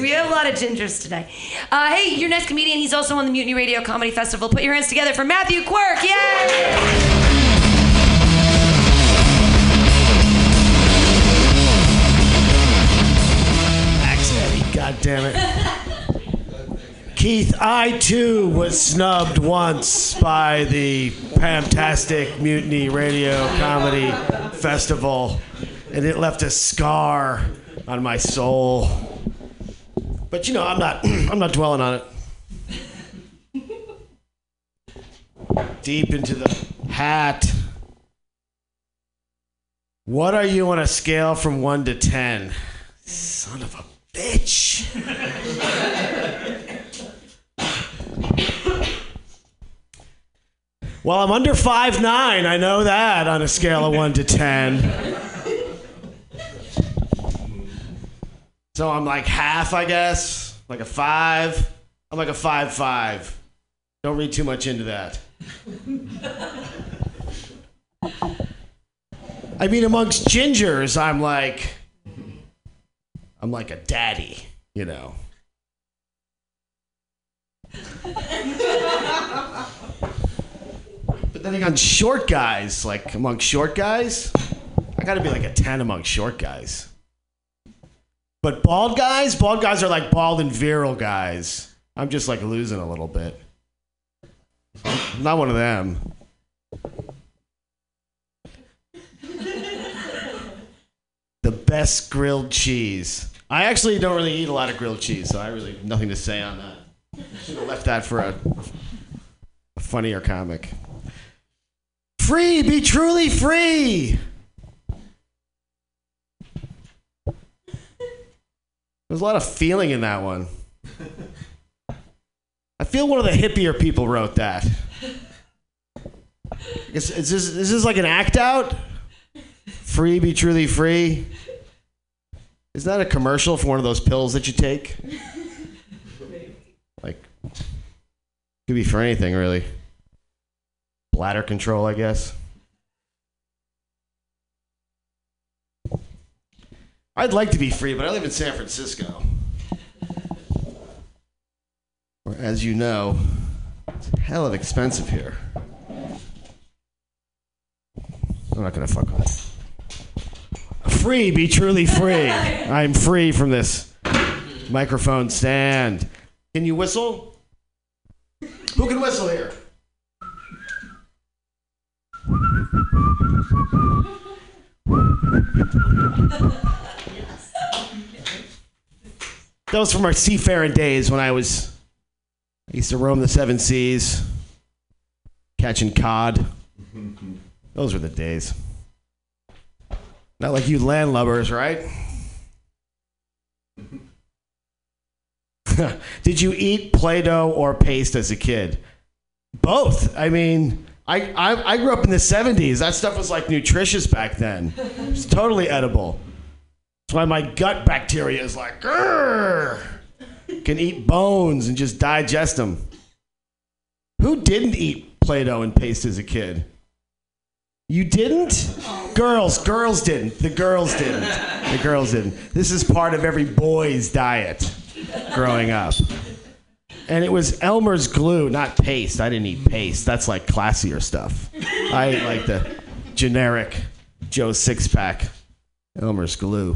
We have a lot of gingers today. Uh, hey, your next comedian, he's also on the Mutiny Radio Comedy Festival. Put your hands together for Matthew Quirk. Yay! God damn it. Keith, I too was snubbed once by the fantastic Mutiny Radio Comedy Festival, and it left a scar on my soul. But you know, I'm not I'm not dwelling on it. Deep into the hat. What are you on a scale from 1 to 10? Son of a bitch. well, I'm under five nine. I know that on a scale of 1 to 10. So I'm like half, I guess. Like a 5. I'm like a 5 5. Don't read too much into that. I mean, amongst gingers, I'm like, I'm like a daddy, you know. but then again, short guys, like among short guys, I gotta be like a 10 among short guys. But bald guys, bald guys are like bald and virile guys. I'm just like losing a little bit. I'm not one of them. the best grilled cheese. I actually don't really eat a lot of grilled cheese, so I really have nothing to say on that. Should have left that for a, a funnier comic. Free, be truly free. There's a lot of feeling in that one. I feel one of the hippier people wrote that. Is, is, this, is this like an act out? Free, be truly free. Is that a commercial for one of those pills that you take? Like, could be for anything, really. Bladder control, I guess. I'd like to be free, but I live in San Francisco. Where, as you know, it's hell of expensive here. I'm not gonna fuck with it. Free, be truly free. I'm free from this microphone stand. Can you whistle? Who can whistle here? That was from our seafaring days when I was. I used to roam the seven seas, catching cod. Mm-hmm. Those were the days. Not like you landlubbers, right? Mm-hmm. Did you eat Play Doh or paste as a kid? Both. I mean, I, I, I grew up in the 70s. That stuff was like nutritious back then. It's totally edible. That's why my gut bacteria is like, can eat bones and just digest them. Who didn't eat Play Doh and paste as a kid? You didn't? Girls, girls didn't. The girls didn't. The girls didn't. This is part of every boy's diet growing up. And it was Elmer's glue, not paste. I didn't eat paste. That's like classier stuff. I ate like the generic Joe six pack Elmer's glue.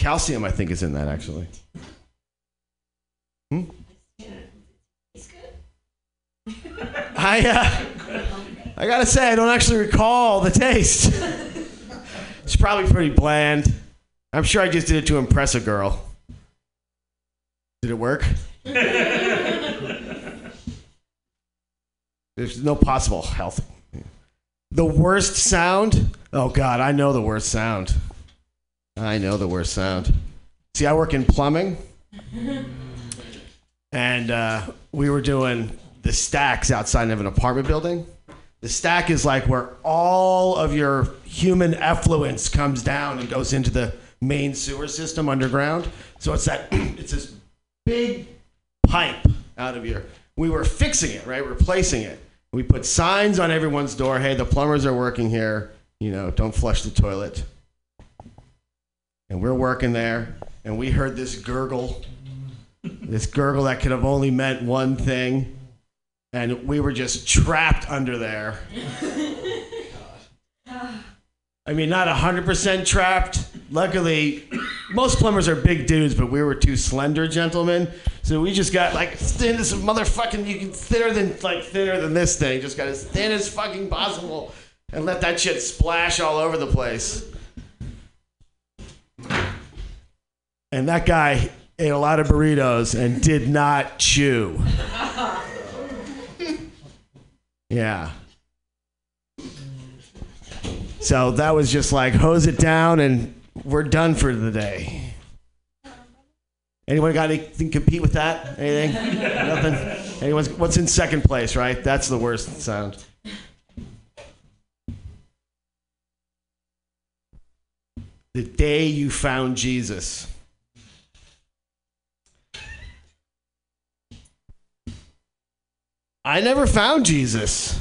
Calcium, I think, is in that actually. Hmm? I uh, I gotta say, I don't actually recall the taste. it's probably pretty bland. I'm sure I just did it to impress a girl. Did it work? There's no possible health. The worst sound? Oh God, I know the worst sound. I know the worst sound. See, I work in plumbing, and uh, we were doing the stacks outside of an apartment building. The stack is like where all of your human effluence comes down and goes into the main sewer system underground. So it's that it's this big pipe out of your. We were fixing it, right? Replacing it. We put signs on everyone's door. Hey, the plumbers are working here. You know, don't flush the toilet. And we're working there, and we heard this gurgle, this gurgle that could have only meant one thing, and we were just trapped under there. I mean, not 100% trapped. Luckily, most plumbers are big dudes, but we were two slender gentlemen. So we just got like thin as motherfucking, you can thinner than, like thinner than this thing. Just got as thin as fucking possible and let that shit splash all over the place. And that guy ate a lot of burritos and did not chew. Yeah. So that was just like hose it down and we're done for the day. Anyone got anything to compete with that? Anything? Nothing? Anyone's what's in second place, right? That's the worst sound. The day you found Jesus. I never found Jesus.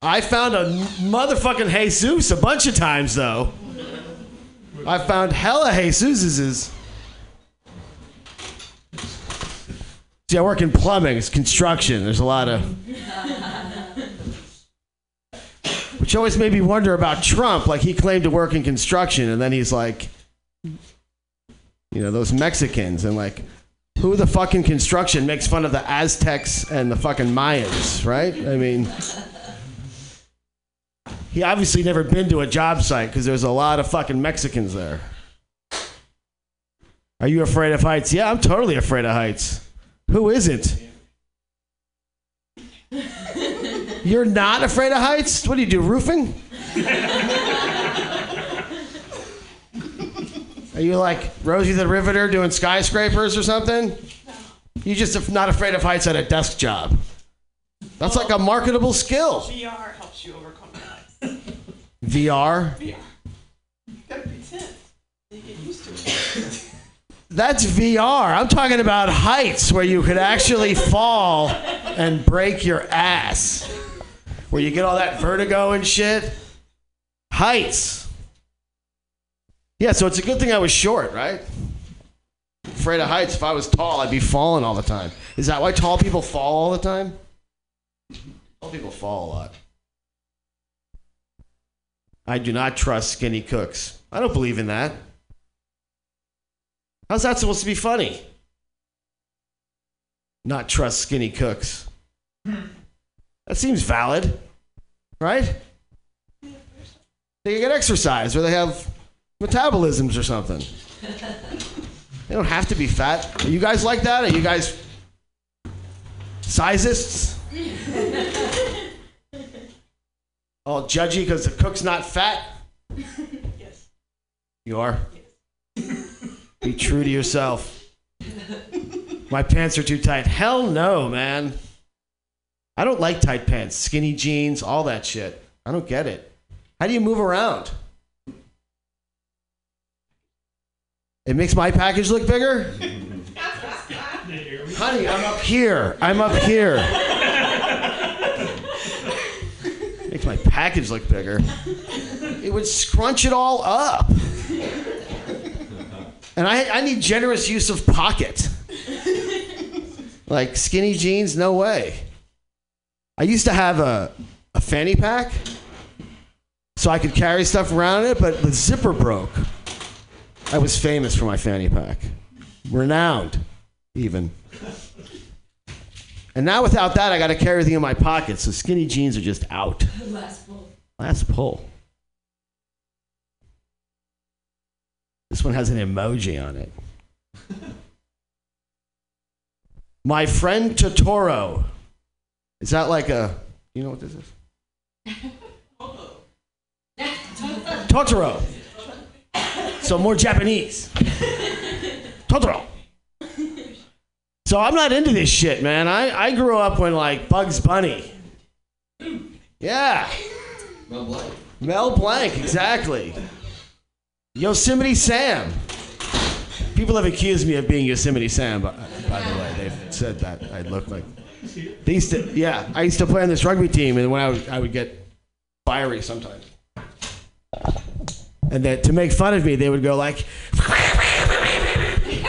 I found a motherfucking Jesus a bunch of times though. I found hella Jesuses. See, I work in plumbing, it's construction. There's a lot of. Which always made me wonder about Trump. Like, he claimed to work in construction, and then he's like, you know, those Mexicans, and like, who the fucking construction makes fun of the Aztecs and the fucking Mayans, right? I mean, he obviously never been to a job site because there's a lot of fucking Mexicans there. Are you afraid of heights? Yeah, I'm totally afraid of heights. Who isn't? You're not afraid of heights? What do you do, roofing? Are you like Rosie the Riveter doing skyscrapers or something? You just not afraid of heights at a desk job. That's like a marketable skill. VR helps you overcome that. VR? VR. You gotta pretend. You get used to it. That's VR. I'm talking about heights where you could actually fall and break your ass. Where you get all that vertigo and shit. Heights. Yeah, so it's a good thing I was short, right? Afraid of heights. If I was tall, I'd be falling all the time. Is that why tall people fall all the time? Tall people fall a lot. I do not trust skinny cooks. I don't believe in that. How's that supposed to be funny? Not trust skinny cooks. That seems valid, right? They get exercise or they have metabolisms or something. They don't have to be fat. Are you guys like that? Are you guys sizists? All judgy because the cook's not fat? Yes. You are? Yes. Be true to yourself. My pants are too tight. Hell no, man. I don't like tight pants, skinny jeans, all that shit. I don't get it. How do you move around? It makes my package look bigger? Honey, I'm up here. I'm up here. makes my package look bigger. It would scrunch it all up. And I, I need generous use of pocket. Like skinny jeans, no way. I used to have a, a fanny pack so I could carry stuff around in it, but the zipper broke. I was famous for my fanny pack, renowned, even. And now without that, I got to carry everything in my pocket, so skinny jeans are just out. Last pull. Last pull. This one has an emoji on it. My friend Totoro. Is that like a. You know what this is? Oh. Totoro. So more Japanese. Totoro. So I'm not into this shit, man. I, I grew up when like Bugs Bunny. Yeah. Mel Blanc. Mel Blanc, exactly. Yosemite Sam. People have accused me of being Yosemite Sam, by, uh, by the way. They've said that I look like. They used to, yeah, I used to play on this rugby team, and when I would, I would get fiery sometimes. And that to make fun of me, they would go like,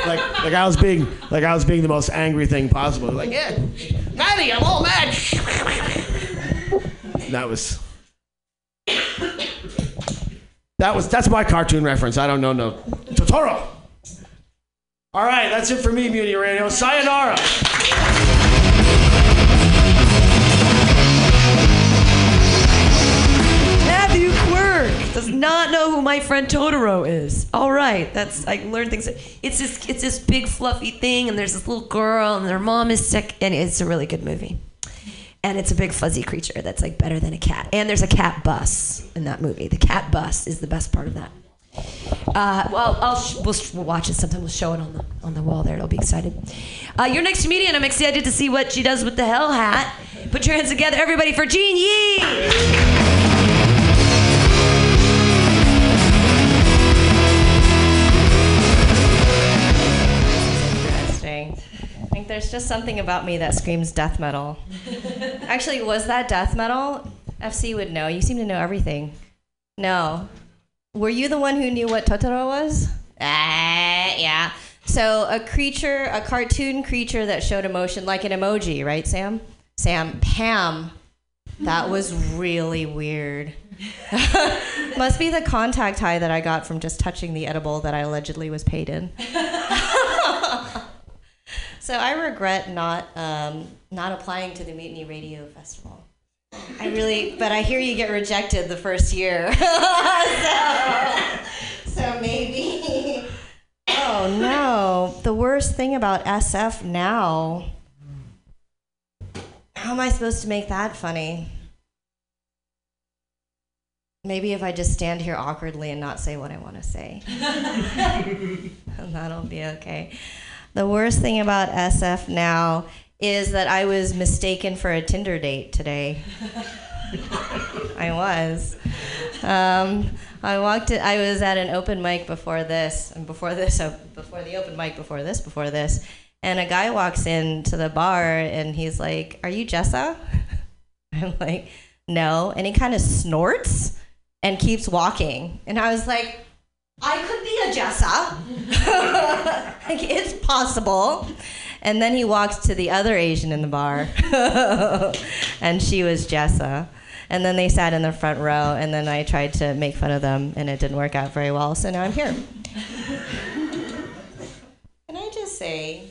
like like I was being like I was being the most angry thing possible. Like yeah, Maddie, I'm all mad. that was that was that's my cartoon reference. I don't know no Totoro. All right, that's it for me, Mutiny Radio. Sayonara. Not know who my friend Totoro is. All right, that's I learned things. It's this it's this big fluffy thing, and there's this little girl, and their mom is sick, and it's a really good movie. And it's a big fuzzy creature that's like better than a cat. And there's a cat bus in that movie. The cat bus is the best part of that. Uh, well, I'll sh- we'll, sh- we'll watch it sometime. We'll show it on the on the wall there. It'll be excited. Uh, your next comedian, I'm excited to see what she does with the hell hat. Put your hands together, everybody, for Jean Yee. There's just something about me that screams death metal. Actually, was that death metal? FC would know. You seem to know everything. No. Were you the one who knew what Totoro was? Ah, yeah. So a creature, a cartoon creature that showed emotion, like an emoji, right, Sam? Sam, Pam. That was really weird. Must be the contact high that I got from just touching the edible that I allegedly was paid in. So I regret not um, not applying to the Mutiny Radio Festival. I really, but I hear you get rejected the first year. so, so maybe. Oh no! The worst thing about SF now. How am I supposed to make that funny? Maybe if I just stand here awkwardly and not say what I want to say. that'll be okay. The worst thing about SF now is that I was mistaken for a Tinder date today. I was. Um, I walked. I was at an open mic before this, and before this, uh, before the open mic, before this, before this, and a guy walks into the bar and he's like, "Are you Jessa?" I'm like, "No," and he kind of snorts and keeps walking, and I was like. I could be a Jessa. like, it's possible. And then he walks to the other Asian in the bar, and she was Jessa. And then they sat in the front row, and then I tried to make fun of them, and it didn't work out very well, so now I'm here. Can I just say,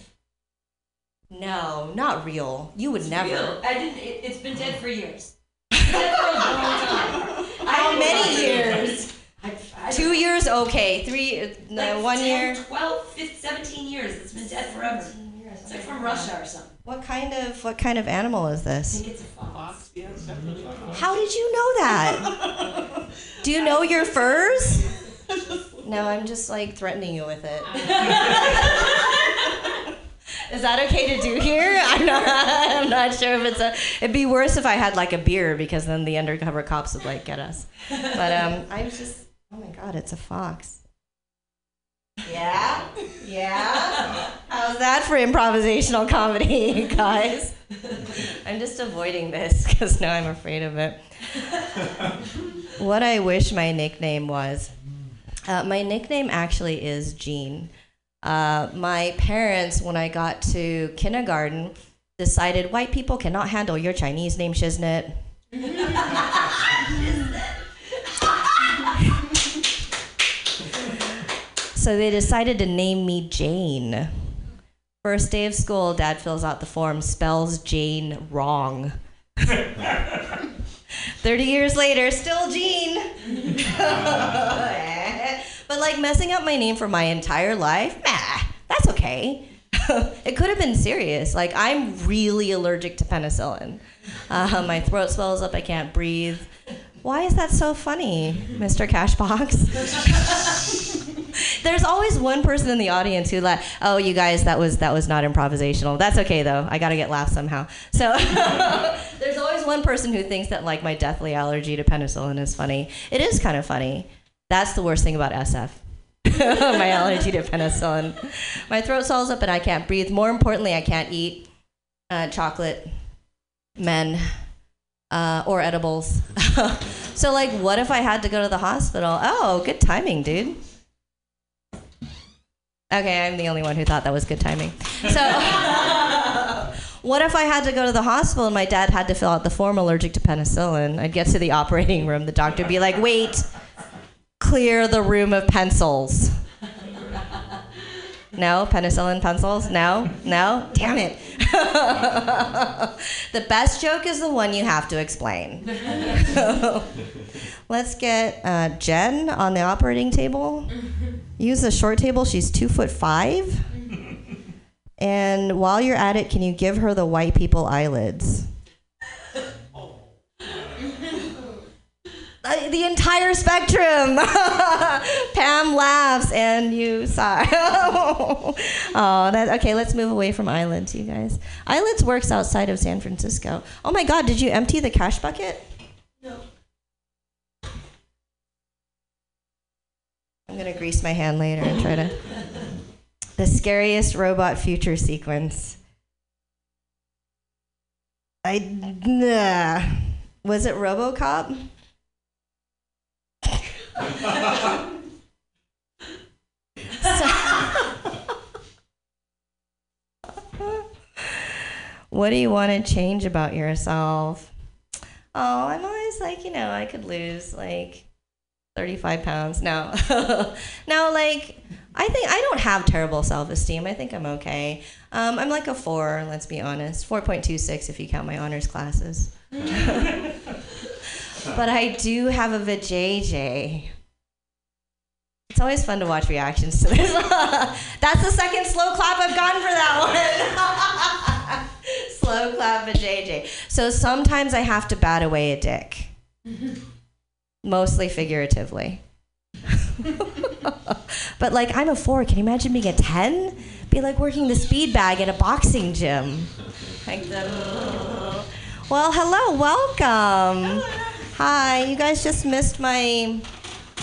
no, not real. You would never. I didn't. It, it's been dead for years. Dead for a long time. How many years? I, I, Two years? Okay. Three, no, like one 10, year. 12, 15, 17 years. It's been dead forever. It's like from Russia or something. What kind of what kind of animal is I this? think it's a fox. Fox, yeah, it's definitely fox. How did you know that? Do you know your furs? No, I'm just like threatening you with it. Is that okay to do here? I'm not. I'm not sure if it's a. It'd be worse if I had like a beer because then the undercover cops would like get us. But um, I was just. Oh my god, it's a fox. Yeah, yeah. How's that for improvisational comedy, guys? I'm just avoiding this because now I'm afraid of it. what I wish my nickname was. Uh, my nickname actually is Jean. Uh, my parents, when I got to kindergarten, decided white people cannot handle your Chinese name, Shiznit. so they decided to name me Jane. First day of school, dad fills out the form, spells Jane wrong. 30 years later, still Jean. but like messing up my name for my entire life, that's okay. it could have been serious. Like, I'm really allergic to penicillin. Uh, my throat swells up, I can't breathe. Why is that so funny, Mr. Cashbox? There's always one person in the audience who like, oh, you guys, that was that was not improvisational. That's okay though. I gotta get laughs somehow. So there's always one person who thinks that like my deathly allergy to penicillin is funny. It is kind of funny. That's the worst thing about SF. my allergy to penicillin. My throat swells up and I can't breathe. More importantly, I can't eat uh, chocolate, men, uh, or edibles. so like, what if I had to go to the hospital? Oh, good timing, dude. Okay, I'm the only one who thought that was good timing. So, what if I had to go to the hospital and my dad had to fill out the form allergic to penicillin? I'd get to the operating room, the doctor would be like, wait, clear the room of pencils. No, penicillin pencils? No? No? Damn it. the best joke is the one you have to explain. so, Let's get uh, Jen on the operating table. Use the short table. She's two foot five. And while you're at it, can you give her the white people eyelids? Uh, the entire spectrum. Pam laughs and you sigh. oh, that okay. Let's move away from eyelids, you guys. Eyelids works outside of San Francisco. Oh my God! Did you empty the cash bucket? No. I'm gonna grease my hand later and try to. the scariest robot future sequence. I nah. was it RoboCop? what do you want to change about yourself? Oh, I'm always like, you know, I could lose like 35 pounds. No. no, like, I think I don't have terrible self esteem. I think I'm okay. Um, I'm like a four, let's be honest. 4.26 if you count my honors classes. but I do have a vajayjay. It's always fun to watch reactions to this. That's the second slow clap I've gotten for that one. slow clap vajayjay. So sometimes I have to bat away a dick, mostly figuratively. but like I'm a four. Can you imagine being a ten? Be like working the speed bag at a boxing gym. Like the. Well, hello, welcome. Hi, you guys just missed my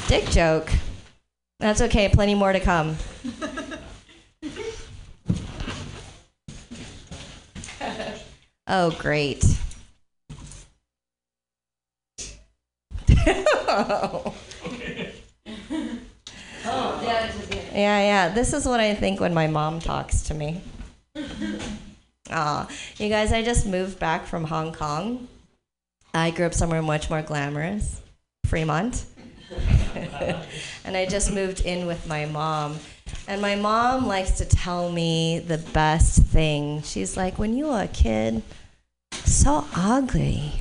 dick joke. That's okay, plenty more to come. oh, great. Yeah, yeah. This is what I think when my mom talks to me. Aw. You guys, I just moved back from Hong Kong. I grew up somewhere much more glamorous, Fremont. and I just moved in with my mom. And my mom likes to tell me the best thing. She's like, when you were a kid, so ugly.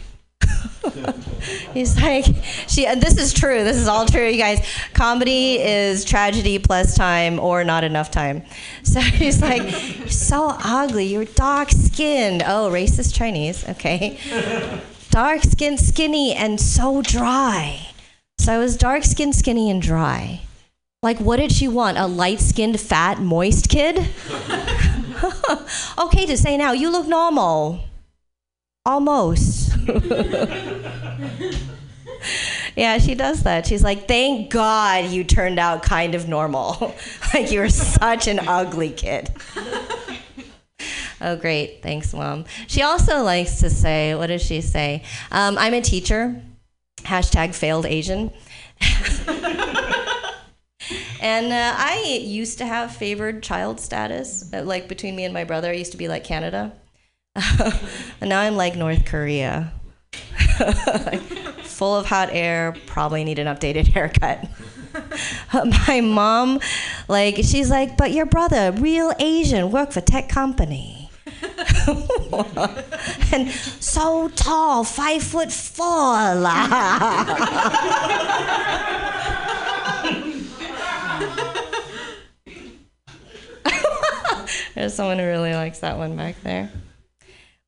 He's like, she, and this is true. This is all true, you guys. Comedy is tragedy plus time or not enough time. So he's like, you're so ugly. You're dark skinned. Oh, racist Chinese. Okay. Dark skinned, skinny, and so dry. So I was dark skinned, skinny, and dry. Like, what did she want? A light skinned, fat, moist kid? okay to say now, you look normal. Almost. yeah, she does that. She's like, thank God you turned out kind of normal. like, you were such an ugly kid. Oh, great. Thanks, Mom. She also likes to say, what does she say? Um, I'm a teacher. Hashtag failed Asian. and uh, I used to have favored child status. Like, between me and my brother, I used to be like Canada. and now I'm like North Korea. full of hot air, probably need an updated haircut. My mom, like, she's like, but your brother, real Asian, work for tech company. and so tall, five foot four. There's someone who really likes that one back there.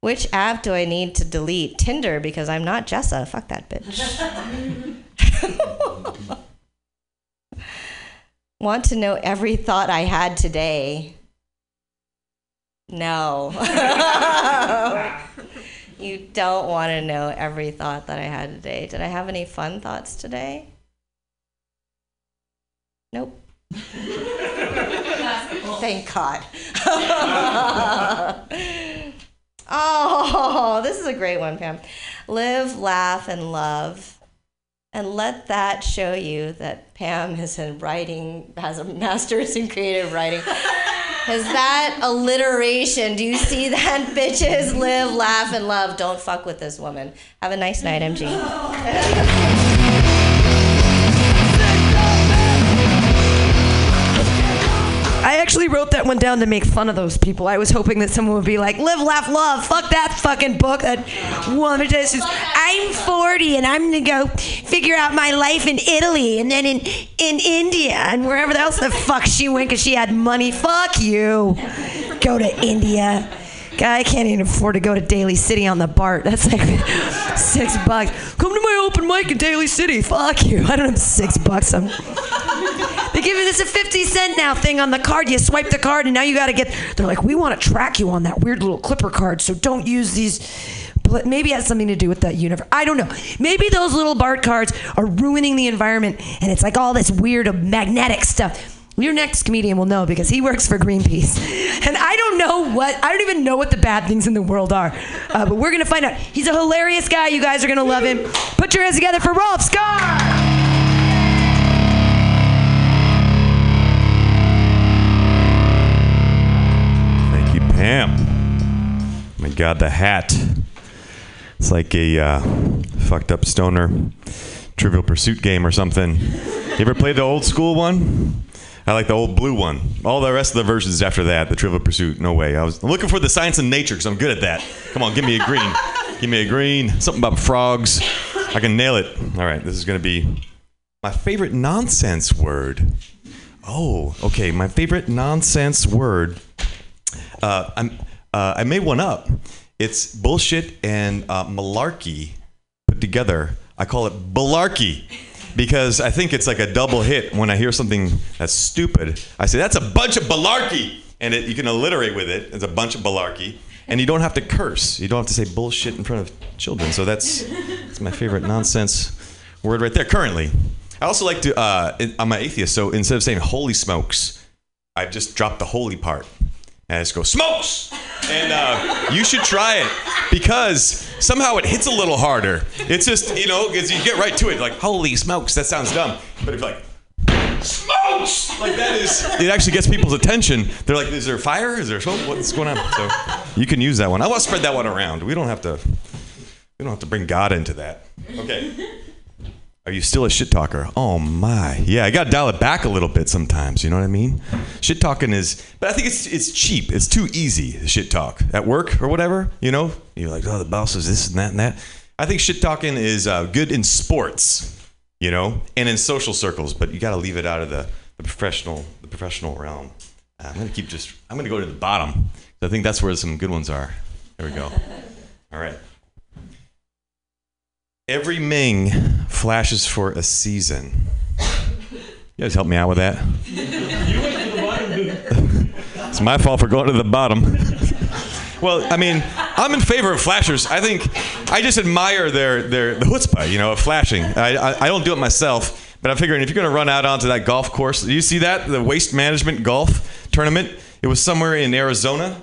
Which app do I need to delete? Tinder, because I'm not Jessa. Fuck that bitch. Want to know every thought I had today? No. you don't want to know every thought that I had today. Did I have any fun thoughts today? Nope. Thank God. Oh, this is a great one, Pam. Live, laugh, and love. And let that show you that Pam is in writing, has a master's in creative writing. Because that alliteration, do you see that? Bitches live, laugh, and love. Don't fuck with this woman. Have a nice night, MG. I actually wrote that one down to make fun of those people. I was hoping that someone would be like, "Live, laugh, love." Fuck that fucking book. That woman just says, "I'm 40 and I'm gonna go figure out my life in Italy and then in in India and wherever else the fuck she went because she had money." Fuck you. Go to India. I can't even afford to go to Daly City on the BART. That's like six bucks. Come to my open mic in Daly City. Fuck you. I don't have six bucks. I'm they give you this a 50 cent now thing on the card. You swipe the card and now you got to get. They're like, we want to track you on that weird little clipper card, so don't use these. Maybe it has something to do with that universe. I don't know. Maybe those little BART cards are ruining the environment and it's like all this weird magnetic stuff. Your next comedian will know because he works for Greenpeace. And I don't know what, I don't even know what the bad things in the world are. Uh, but we're going to find out. He's a hilarious guy. You guys are going to love him. Put your hands together for Rolf Scar. You, My God, the hat. It's like a uh, fucked up stoner Trivial Pursuit game or something. You ever played the old school one? I like the old blue one. All the rest of the versions after that, the Trivial Pursuit, no way. I was looking for the science and nature because I'm good at that. Come on, give me a green. give me a green. Something about frogs. I can nail it. All right, this is going to be my favorite nonsense word. Oh, okay. My favorite nonsense word uh, I'm, uh, I made one up. It's bullshit and uh, malarkey put together. I call it balarkey because I think it's like a double hit. When I hear something that's stupid, I say that's a bunch of balarkey, and it, you can alliterate with it. It's a bunch of balarkey, and you don't have to curse. You don't have to say bullshit in front of children. So that's that's my favorite nonsense word right there. Currently, I also like to. Uh, I'm an atheist, so instead of saying holy smokes, I've just dropped the holy part. And I just go, smokes! And uh, you should try it because somehow it hits a little harder. It's just, you know, because you get right to it, like, holy smokes, that sounds dumb. But if like, smokes! Like that is, it actually gets people's attention. They're like, is there fire? Is there smoke? What's going on? So you can use that one. I want to spread that one around. We don't have to, we don't have to bring God into that. Okay. Are you still a shit talker? Oh my, yeah. I got to dial it back a little bit sometimes. You know what I mean? Shit talking is, but I think it's it's cheap. It's too easy. Shit talk at work or whatever. You know, you're like, oh, the boss is this and that and that. I think shit talking is uh, good in sports, you know, and in social circles. But you got to leave it out of the, the professional the professional realm. Uh, I'm gonna keep just. I'm gonna go to the bottom. I think that's where some good ones are. There we go. All right. Every Ming flashes for a season. You guys help me out with that. You went to the bottom. it's my fault for going to the bottom. well, I mean, I'm in favor of flashers. I think I just admire their their the chutzpah, you know, of flashing. I, I, I don't do it myself, but I'm figuring if you're going to run out onto that golf course, do you see that the waste management golf tournament? It was somewhere in Arizona.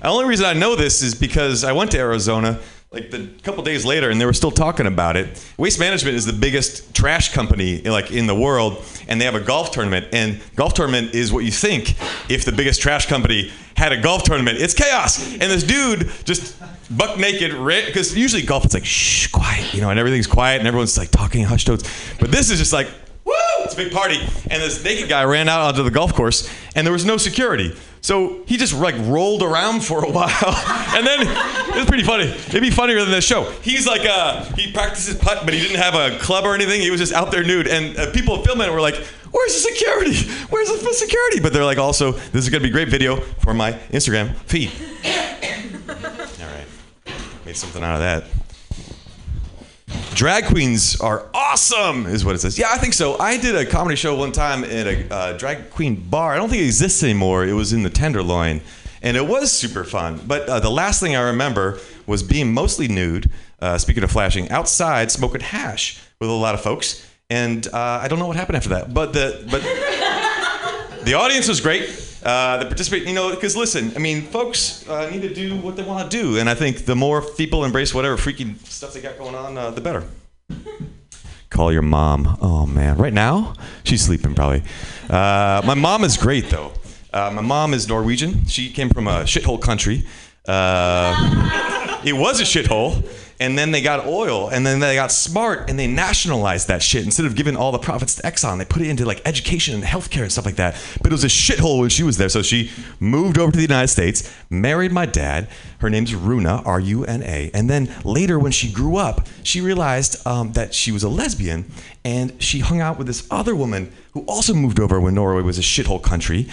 The only reason I know this is because I went to Arizona like the couple days later and they were still talking about it waste management is the biggest trash company like in the world and they have a golf tournament. And golf tournament is what you think. If the biggest trash company had a golf tournament it's chaos. And this dude just buck naked because usually golf it's like shh quiet you know and everything's quiet and everyone's like talking hushed tones but this is just like woo! It's a big party. And this naked guy ran out onto the golf course and there was no security so he just like rolled around for a while, and then it was pretty funny. It'd be funnier than this show. He's like, uh, he practices putt, but he didn't have a club or anything. He was just out there nude, and uh, people filming it were like, "Where's the security? Where's the security?" But they're like, also, this is gonna be a great video for my Instagram feed. All right, made something out of that. Drag queens are awesome, is what it says. Yeah, I think so. I did a comedy show one time at a uh, drag queen bar. I don't think it exists anymore. It was in the Tenderloin, and it was super fun. But uh, the last thing I remember was being mostly nude. Uh, speaking of flashing, outside smoking hash with a lot of folks, and uh, I don't know what happened after that. But the but the audience was great. Uh, the participate, you know, because listen, I mean, folks uh, need to do what they want to do, and I think the more people embrace whatever freaky stuff they got going on, uh, the better. Call your mom. Oh man, right now she's sleeping probably. Uh, my mom is great though. Uh, my mom is Norwegian. She came from a shithole country. Uh, it was a shithole, and then they got oil, and then they got smart, and they nationalized that shit. Instead of giving all the profits to Exxon, they put it into like education and healthcare and stuff like that. But it was a shithole when she was there, so she moved over to the United States, married my dad. Her name's Runa, R-U-N-A, and then later when she grew up, she realized um, that she was a lesbian, and she hung out with this other woman who also moved over when Norway was a shithole country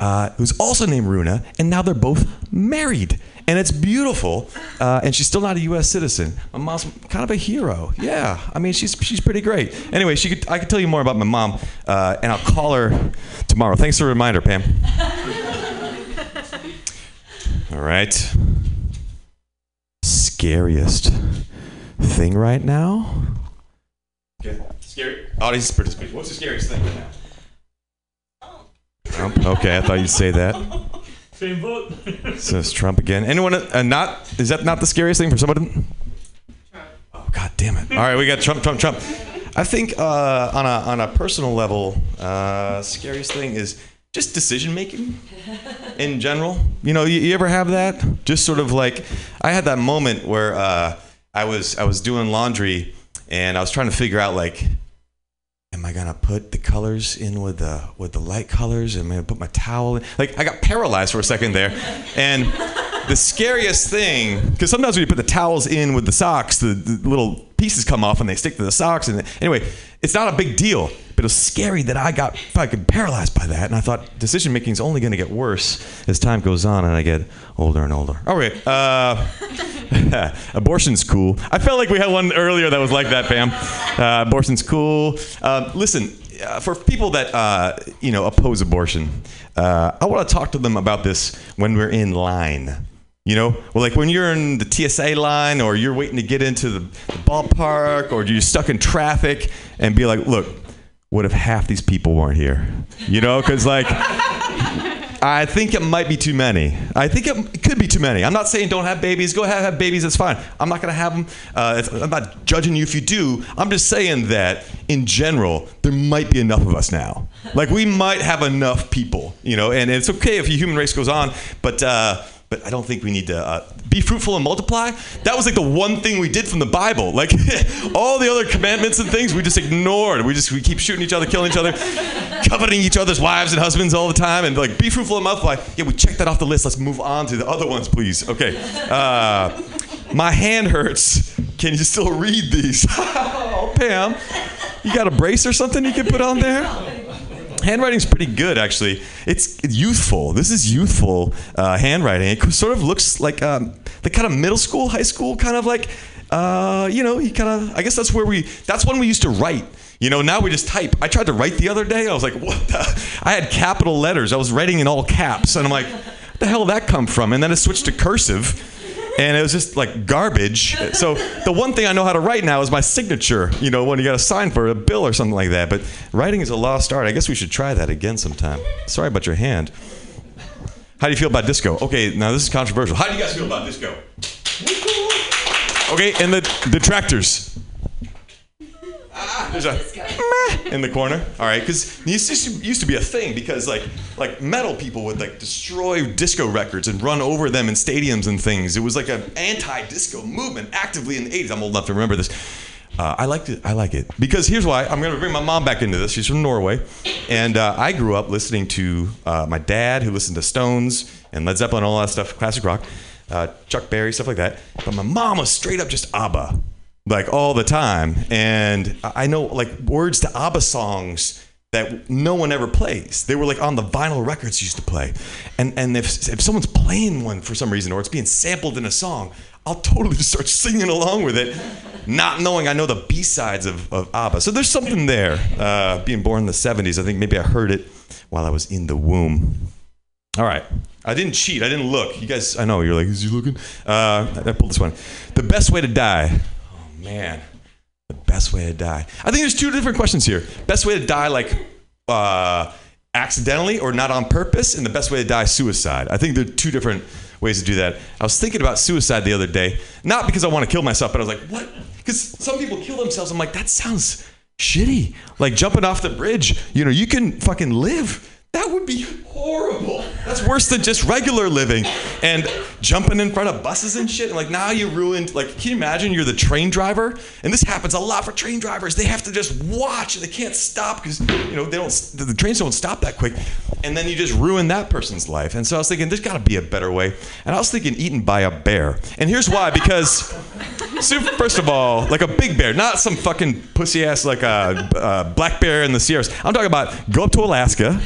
uh, who's also named Runa, and now they're both married. And it's beautiful, uh, and she's still not a U.S. citizen. My mom's kind of a hero. Yeah, I mean, she's she's pretty great. Anyway, she could, I could tell you more about my mom, uh, and I'll call her tomorrow. Thanks for the reminder, Pam. All right. Scariest thing right now? Okay. Scary. Audience participation. What's the scariest thing right now? Trump. Okay, I thought you'd say that. Same vote. Says Trump again. Anyone? Uh, not? Is that not the scariest thing for somebody? Oh God damn it! All right, we got Trump, Trump, Trump. I think uh, on a on a personal level, uh, scariest thing is just decision making in general. You know, you, you ever have that? Just sort of like I had that moment where uh, I was I was doing laundry and I was trying to figure out like I gonna put the colors in with the with the light colors? Am I gonna put my towel in? Like I got paralyzed for a second there, and the scariest thing because sometimes when you put the towels in with the socks, the, the little pieces come off and they stick to the socks. And anyway, it's not a big deal, but it was scary that I got fucking paralyzed by that. And I thought decision making is only gonna get worse as time goes on and I get older and older. All right. Uh, abortion's cool. I felt like we had one earlier that was like that, Pam. Uh, abortion's cool. Uh, listen, uh, for people that uh, you know oppose abortion, uh, I want to talk to them about this when we're in line. You know, well, like when you're in the TSA line or you're waiting to get into the, the ballpark or you're stuck in traffic and be like, look, what if half these people weren't here? You know, because like I think it might be too many. I think it could be too many. I'm not saying don't have babies. Go ahead, have babies. It's fine. I'm not going to have them. Uh, I'm not judging you if you do. I'm just saying that in general, there might be enough of us now. Like we might have enough people, you know, and it's okay if the human race goes on, but. Uh, but I don't think we need to uh, be fruitful and multiply. That was like the one thing we did from the Bible. Like all the other commandments and things, we just ignored. We just we keep shooting each other, killing each other, coveting each other's wives and husbands all the time, and like be fruitful and multiply. Yeah, we checked that off the list. Let's move on to the other ones, please. Okay. Uh, my hand hurts. Can you still read these? oh, Pam, you got a brace or something you can put on there? Handwriting's pretty good actually. It's youthful. This is youthful uh, handwriting. It sort of looks like um, the kind of middle school high school kind of like uh, you know you kind of i guess that's where we that's when we used to write. You know now we just type. I tried to write the other day. I was like what the? i had capital letters. I was writing in all caps. And i'm like the hell that come from? And then it switched to cursive and it was just like garbage. So the one thing I know how to write now is my signature. You know, when you got to sign for a bill or something like that. But writing is a lost art. I guess we should try that again sometime. Sorry about your hand. How do you feel about disco? Okay, now this is controversial. How do you guys feel about disco? Okay, and the detractors. There's a meh in the corner. All right, because this used to, be a thing because like like metal people would like destroy disco records and run over them in stadiums and things. It was like an anti-disco movement actively in the 80s. I'm old enough to remember this. Uh, I liked it. I like it because here's why. I'm going to bring my mom back into this. She's from Norway, and uh, I grew up listening to uh, my dad, who listened to Stones and Led Zeppelin, all that stuff, classic rock, uh, Chuck Berry, stuff like that. But my mom was straight up just ABBA, like all the time. And I I know like words to ABBA songs that no one ever plays. They were like on the vinyl records used to play. And and if if someone's playing one for some reason or it's being sampled in a song, I'll totally just start singing along with it, not knowing I know the B sides of, of ABBA. So there's something there. Uh, being born in the 70s, I think maybe I heard it while I was in the womb. All right. I didn't cheat. I didn't look. You guys, I know you're like, is he looking? Uh, I pulled this one. The best way to die. Man, the best way to die. I think there's two different questions here. Best way to die, like uh, accidentally or not on purpose, and the best way to die, suicide. I think there are two different ways to do that. I was thinking about suicide the other day, not because I want to kill myself, but I was like, what? Because some people kill themselves. I'm like, that sounds shitty. Like jumping off the bridge, you know, you can fucking live. That would be horrible. That's worse than just regular living. And jumping in front of buses and shit. And like now you ruined, like, can you imagine you're the train driver? And this happens a lot for train drivers. They have to just watch and they can't stop because, you know, they don't, the trains don't stop that quick. And then you just ruin that person's life. And so I was thinking, there's got to be a better way. And I was thinking, eaten by a bear. And here's why because, so first of all, like a big bear, not some fucking pussy ass like a, a black bear in the Sierras. I'm talking about go up to Alaska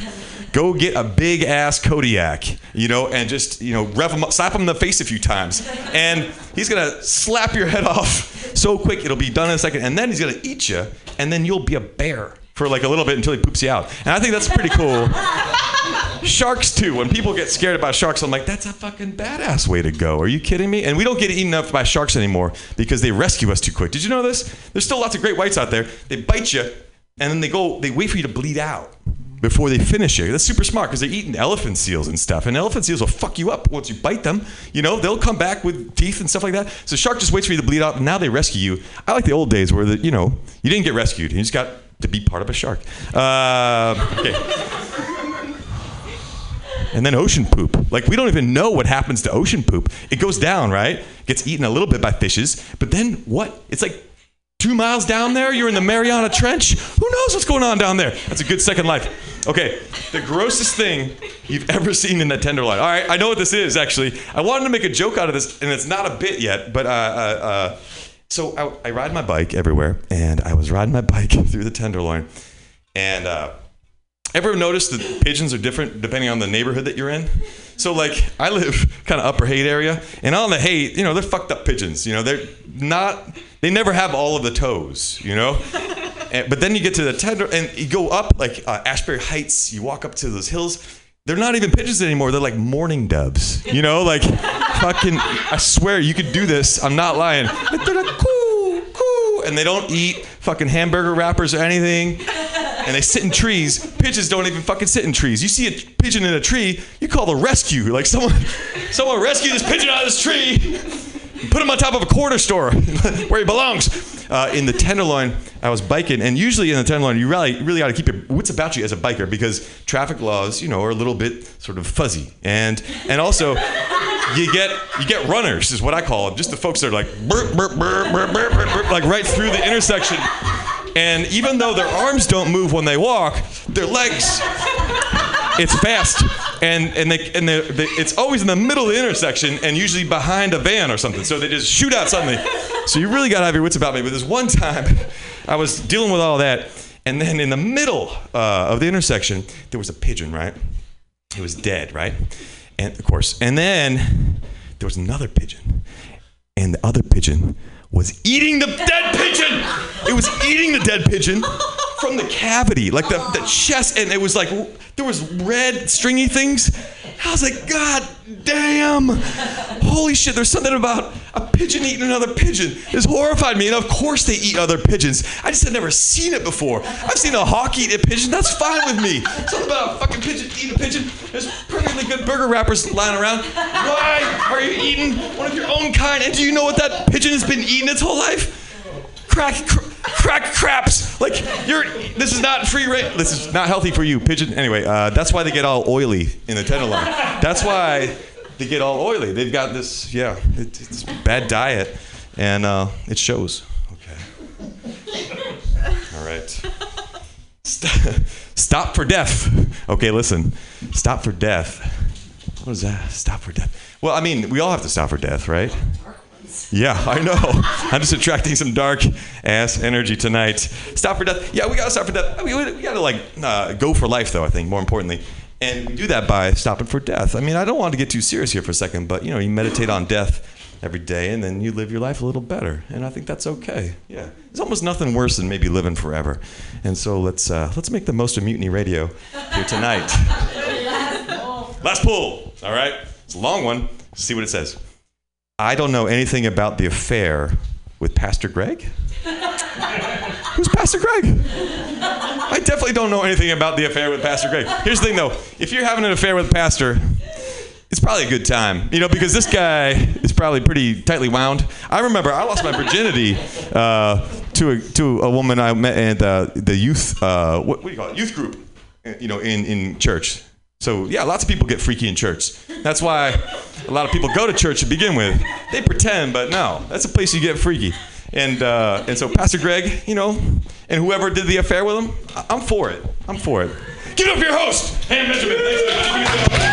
go get a big ass Kodiak, you know, and just, you know, rev him up, slap him in the face a few times. And he's gonna slap your head off so quick, it'll be done in a second. And then he's gonna eat you, and then you'll be a bear for like a little bit until he poops you out. And I think that's pretty cool. Sharks too. When people get scared about sharks, I'm like, that's a fucking badass way to go. Are you kidding me? And we don't get eaten up by sharks anymore because they rescue us too quick. Did you know this? There's still lots of great whites out there. They bite you, and then they go, they wait for you to bleed out before they finish it. That's super smart because they're eating elephant seals and stuff. And elephant seals will fuck you up once you bite them. You know, they'll come back with teeth and stuff like that. So shark just waits for you to bleed out, and now they rescue you. I like the old days where the, you know you didn't get rescued. You just got to be part of a shark. Uh, okay. And then ocean poop. Like we don't even know what happens to ocean poop. It goes down, right? Gets eaten a little bit by fishes, but then what? It's like two miles down there. You're in the Mariana Trench. Who knows what's going on down there? That's a good second life. Okay, the grossest thing you've ever seen in that tenderloin. All right, I know what this is actually. I wanted to make a joke out of this, and it's not a bit yet, but uh, uh, uh, so I, I ride my bike everywhere, and I was riding my bike through the tenderloin, and uh, ever notice that pigeons are different depending on the neighborhood that you're in? So like I live kind of upper Haight area, and on the Haight, you know, they're fucked up pigeons. You know, they're not. They never have all of the toes. You know. And, but then you get to the tender, and you go up like uh, Ashbury Heights. You walk up to those hills. They're not even pigeons anymore. They're like mourning doves. You know, like fucking. I swear you could do this. I'm not lying. They're like coo coo, and they don't eat fucking hamburger wrappers or anything and they sit in trees. Pigeons don't even fucking sit in trees. You see a pigeon in a tree, you call the rescue. Like someone, someone rescue this pigeon out of this tree, put him on top of a corner store where he belongs. Uh, in the Tenderloin, I was biking, and usually in the Tenderloin, you really, really got to keep your wits about you as a biker because traffic laws, you know, are a little bit sort of fuzzy, and and also you get you get runners is what I call them, just the folks that are like burp, burp, burp, burp, burp, burp, burp, like right through the intersection. And even though their arms don't move when they walk, their legs, it's fast. And, and, they, and they, they, it's always in the middle of the intersection and usually behind a van or something. So they just shoot out suddenly. So you really got to have your wits about me. But this one time, I was dealing with all that. And then in the middle uh, of the intersection, there was a pigeon, right? It was dead, right? And of course. And then there was another pigeon. And the other pigeon was eating the dead pigeon. It was eating the dead pigeon from the cavity, like the, the chest, and it was like there was red stringy things. I was like, God damn! Holy shit! There's something about a pigeon eating another pigeon. This horrified me, and of course they eat other pigeons. I just had never seen it before. I've seen a hawk eat a pigeon. That's fine with me. Something about a fucking pigeon eating a pigeon. There's perfectly good burger wrappers lying around. Why are you eating one of your own kind? And do you know what that pigeon has been eating its whole life? Crack, cr- crack craps. Like you're. This is not free range. This is not healthy for you, pigeon. Anyway, uh, that's why they get all oily in the tenderloin. That's why they get all oily. They've got this. Yeah, it, it's bad diet, and uh, it shows. Okay. All right. Stop for death. Okay, listen. Stop for death. What is that? Stop for death. Well, I mean, we all have to stop for death, right? Yeah, I know. I'm just attracting some dark ass energy tonight. Stop for death. Yeah, we gotta stop for death. I mean, we, we gotta like uh, go for life, though. I think more importantly, and we do that by stopping for death. I mean, I don't want to get too serious here for a second, but you know, you meditate on death every day, and then you live your life a little better, and I think that's okay. Yeah, there's almost nothing worse than maybe living forever, and so let's uh, let's make the most of Mutiny Radio here tonight. Last pull. All right, it's a long one. See what it says. I don't know anything about the affair with Pastor Greg. Who's Pastor Greg? I definitely don't know anything about the affair with Pastor Greg. Here's the thing though if you're having an affair with a pastor, it's probably a good time, you know, because this guy is probably pretty tightly wound. I remember I lost my virginity uh, to a, to a woman I met at the the youth uh, what, what do you call it youth group, you know, in in church. So yeah, lots of people get freaky in church. That's why a lot of people go to church to begin with. They pretend, but no, that's a place you get freaky. And uh, and so Pastor Greg, you know, and whoever did the affair with him, I- I'm for it. I'm for it. Give up your host, Pam Benjamin.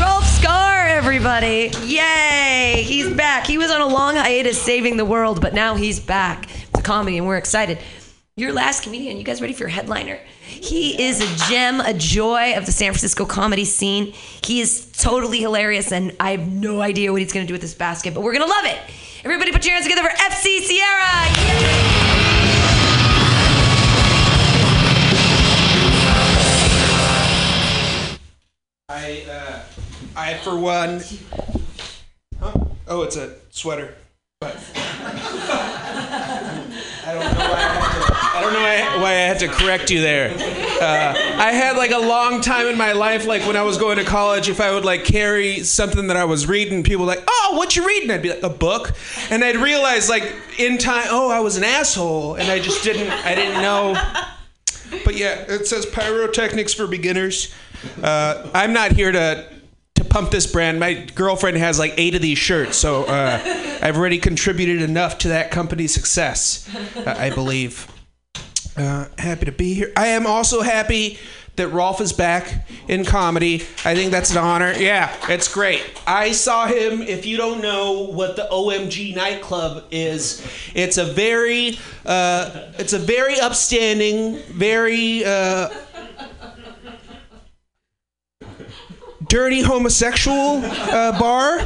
Rolf Scar, everybody. Yay! He's back. He was on a long hiatus saving the world, but now he's back to comedy, and we're excited. Your last comedian, you guys ready for your headliner? He is a gem, a joy of the San Francisco comedy scene. He is totally hilarious, and I have no idea what he's going to do with this basket, but we're going to love it. Everybody put your hands together for FC Sierra! Yay! I, uh, I for one. Huh? Oh, it's a sweater. But I don't know why I don't know why, why I had to correct you there. Uh, I had like a long time in my life, like when I was going to college, if I would like carry something that I was reading, people were like, "Oh, what you reading?" I'd be like, "A book," and I'd realize like in time, oh, I was an asshole, and I just didn't. I didn't know. But yeah, it says pyrotechnics for beginners. Uh, I'm not here to to pump this brand. My girlfriend has like eight of these shirts, so uh, I've already contributed enough to that company's success. Uh, I believe. Uh, happy to be here. I am also happy that Rolf is back in comedy. I think that's an honor. Yeah, it's great. I saw him. If you don't know what the OMG nightclub is, it's a very, uh, it's a very upstanding, very. Uh, dirty homosexual uh, bar.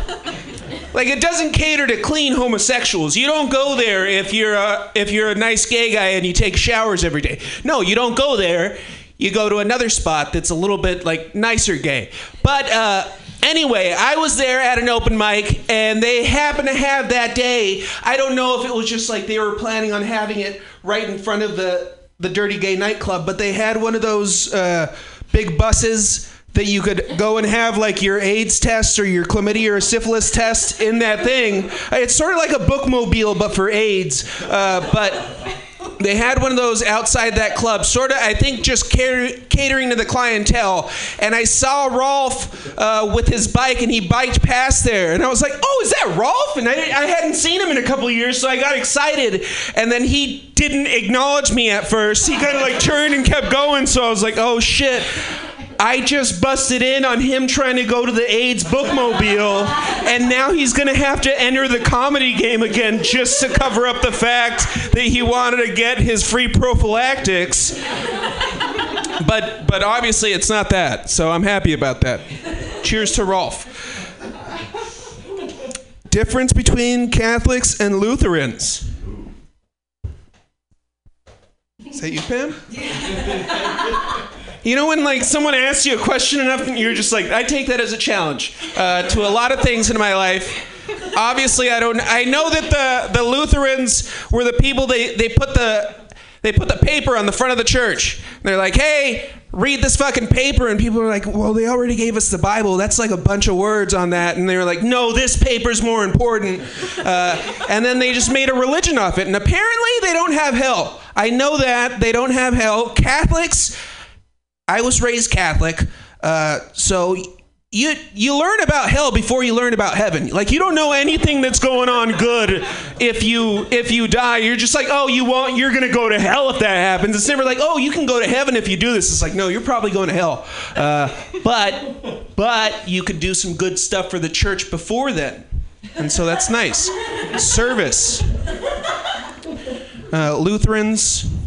Like it doesn't cater to clean homosexuals. You don't go there if you're a, if you're a nice gay guy and you take showers every day. No, you don't go there. You go to another spot that's a little bit like nicer gay. But uh, anyway, I was there at an open mic and they happened to have that day. I don't know if it was just like they were planning on having it right in front of the the dirty gay nightclub, but they had one of those uh, big buses that you could go and have like your AIDS test or your chlamydia or syphilis test in that thing. It's sort of like a bookmobile, but for AIDS. Uh, but they had one of those outside that club, sort of, I think, just cater- catering to the clientele. And I saw Rolf uh, with his bike, and he biked past there. And I was like, oh, is that Rolf? And I, I hadn't seen him in a couple years, so I got excited. And then he didn't acknowledge me at first. He kind of like turned and kept going, so I was like, oh, shit. I just busted in on him trying to go to the AIDS bookmobile, and now he's gonna have to enter the comedy game again just to cover up the fact that he wanted to get his free prophylactics. But but obviously it's not that, so I'm happy about that. Cheers to Rolf. Difference between Catholics and Lutherans. Is that you, Pam? You know when like someone asks you a question enough, and you're just like, I take that as a challenge uh, to a lot of things in my life. Obviously, I don't. I know that the the Lutherans were the people they they put the they put the paper on the front of the church. They're like, hey, read this fucking paper, and people are like, well, they already gave us the Bible. That's like a bunch of words on that, and they were like, no, this paper's more important. Uh, and then they just made a religion off it, and apparently they don't have hell. I know that they don't have hell. Catholics. I was raised Catholic, uh, so you you learn about hell before you learn about heaven. Like you don't know anything that's going on good if you if you die. You're just like, oh, you want you're gonna go to hell if that happens. It's never like, oh, you can go to heaven if you do this. It's like, no, you're probably going to hell. Uh, but but you could do some good stuff for the church before then, and so that's nice. Service. Uh, Lutherans.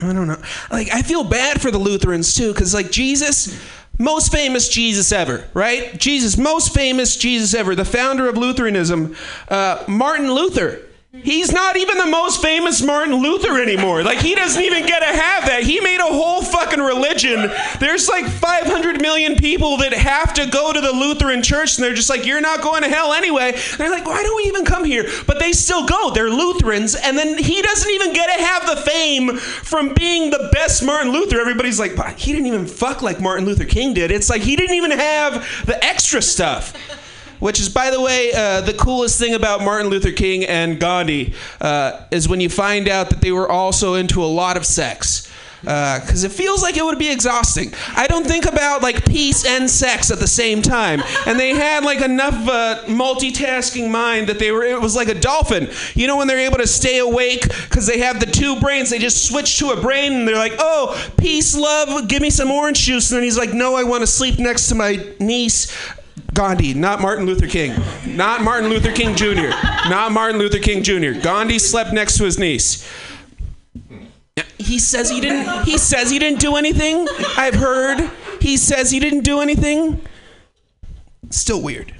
I don't know. Like I feel bad for the Lutherans too, because like Jesus, most famous Jesus ever, right? Jesus, most famous Jesus ever, the founder of Lutheranism, uh, Martin Luther. He's not even the most famous Martin Luther anymore. Like he doesn't even get to have that. He made a whole fucking religion. There's like 500 million people that have to go to the Lutheran church, and they're just like, "You're not going to hell anyway." And they're like, "Why do we even come here?" But they still go. They're Lutherans, and then he doesn't even get to have the fame from being the best Martin Luther. Everybody's like, "But he didn't even fuck like Martin Luther King did." It's like he didn't even have the extra stuff. Which is, by the way, uh, the coolest thing about Martin Luther King and Gandhi uh, is when you find out that they were also into a lot of sex. Because it feels like it would be exhausting. I don't think about like peace and sex at the same time. And they had like enough of a multitasking mind that they were, it was like a dolphin. You know, when they're able to stay awake because they have the two brains, they just switch to a brain and they're like, oh, peace, love, give me some orange juice. And then he's like, no, I want to sleep next to my niece. Gandhi, not Martin Luther King. Not Martin Luther King Jr. Not Martin Luther King Jr. Gandhi slept next to his niece. He says he didn't he says he didn't do anything. I've heard. He says he didn't do anything. Still weird.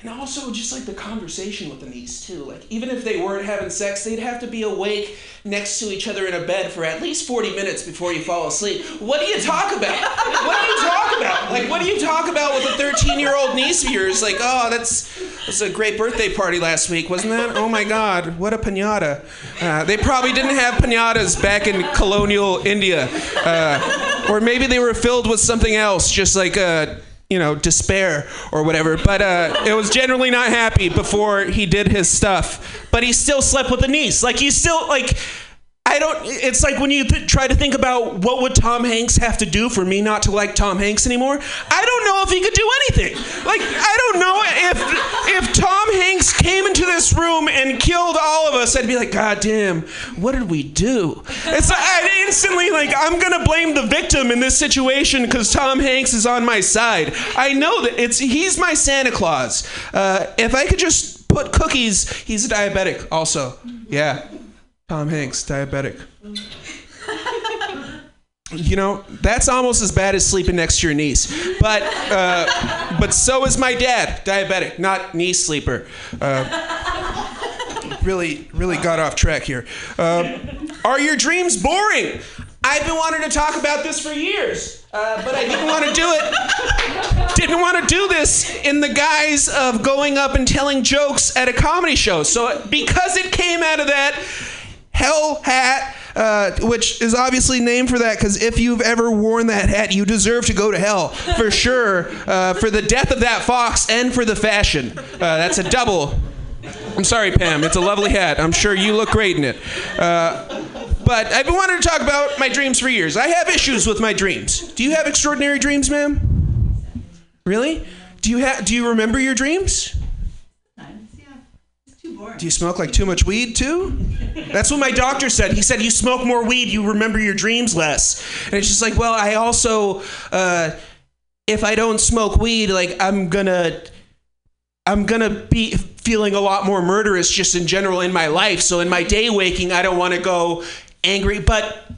And also just like the conversation with the niece too. Like even if they weren't having sex, they'd have to be awake next to each other in a bed for at least 40 minutes before you fall asleep. What do you talk about? What do you talk about? Like what do you talk about with a 13-year-old niece of yours? Like, "Oh, that's that's a great birthday party last week, wasn't that? Oh my god, what a piñata." Uh, they probably didn't have piñatas back in colonial India. Uh, or maybe they were filled with something else, just like uh, you know, despair or whatever. But uh, it was generally not happy before he did his stuff. But he still slept with the niece. Like he still like. Don't. It's like when you th- try to think about what would Tom Hanks have to do for me not to like Tom Hanks anymore. I don't know if he could do anything. Like I don't know if if Tom Hanks came into this room and killed all of us. I'd be like, God damn, what did we do? It's like, I'd instantly like I'm gonna blame the victim in this situation because Tom Hanks is on my side. I know that it's he's my Santa Claus. Uh, if I could just put cookies, he's a diabetic also. Yeah. Tom Hanks, diabetic. You know, that's almost as bad as sleeping next to your niece. But, uh, but so is my dad, diabetic, not knee sleeper. Uh, really, really got off track here. Uh, are your dreams boring? I've been wanting to talk about this for years, uh, but I didn't want to do it. Didn't want to do this in the guise of going up and telling jokes at a comedy show. So, because it came out of that, hell hat, uh, which is obviously named for that because if you've ever worn that hat, you deserve to go to hell for sure uh, for the death of that fox and for the fashion. Uh, that's a double. I'm sorry, Pam. It's a lovely hat. I'm sure you look great in it. Uh, but I've been wanting to talk about my dreams for years. I have issues with my dreams. Do you have extraordinary dreams, ma'am? Really? Do you have? Do you remember your dreams? Do you smoke like too much weed too? That's what my doctor said. He said you smoke more weed, you remember your dreams less. And it's just like, well, I also, uh, if I don't smoke weed, like I'm gonna, I'm gonna be feeling a lot more murderous just in general in my life. So in my day waking, I don't want to go angry, but,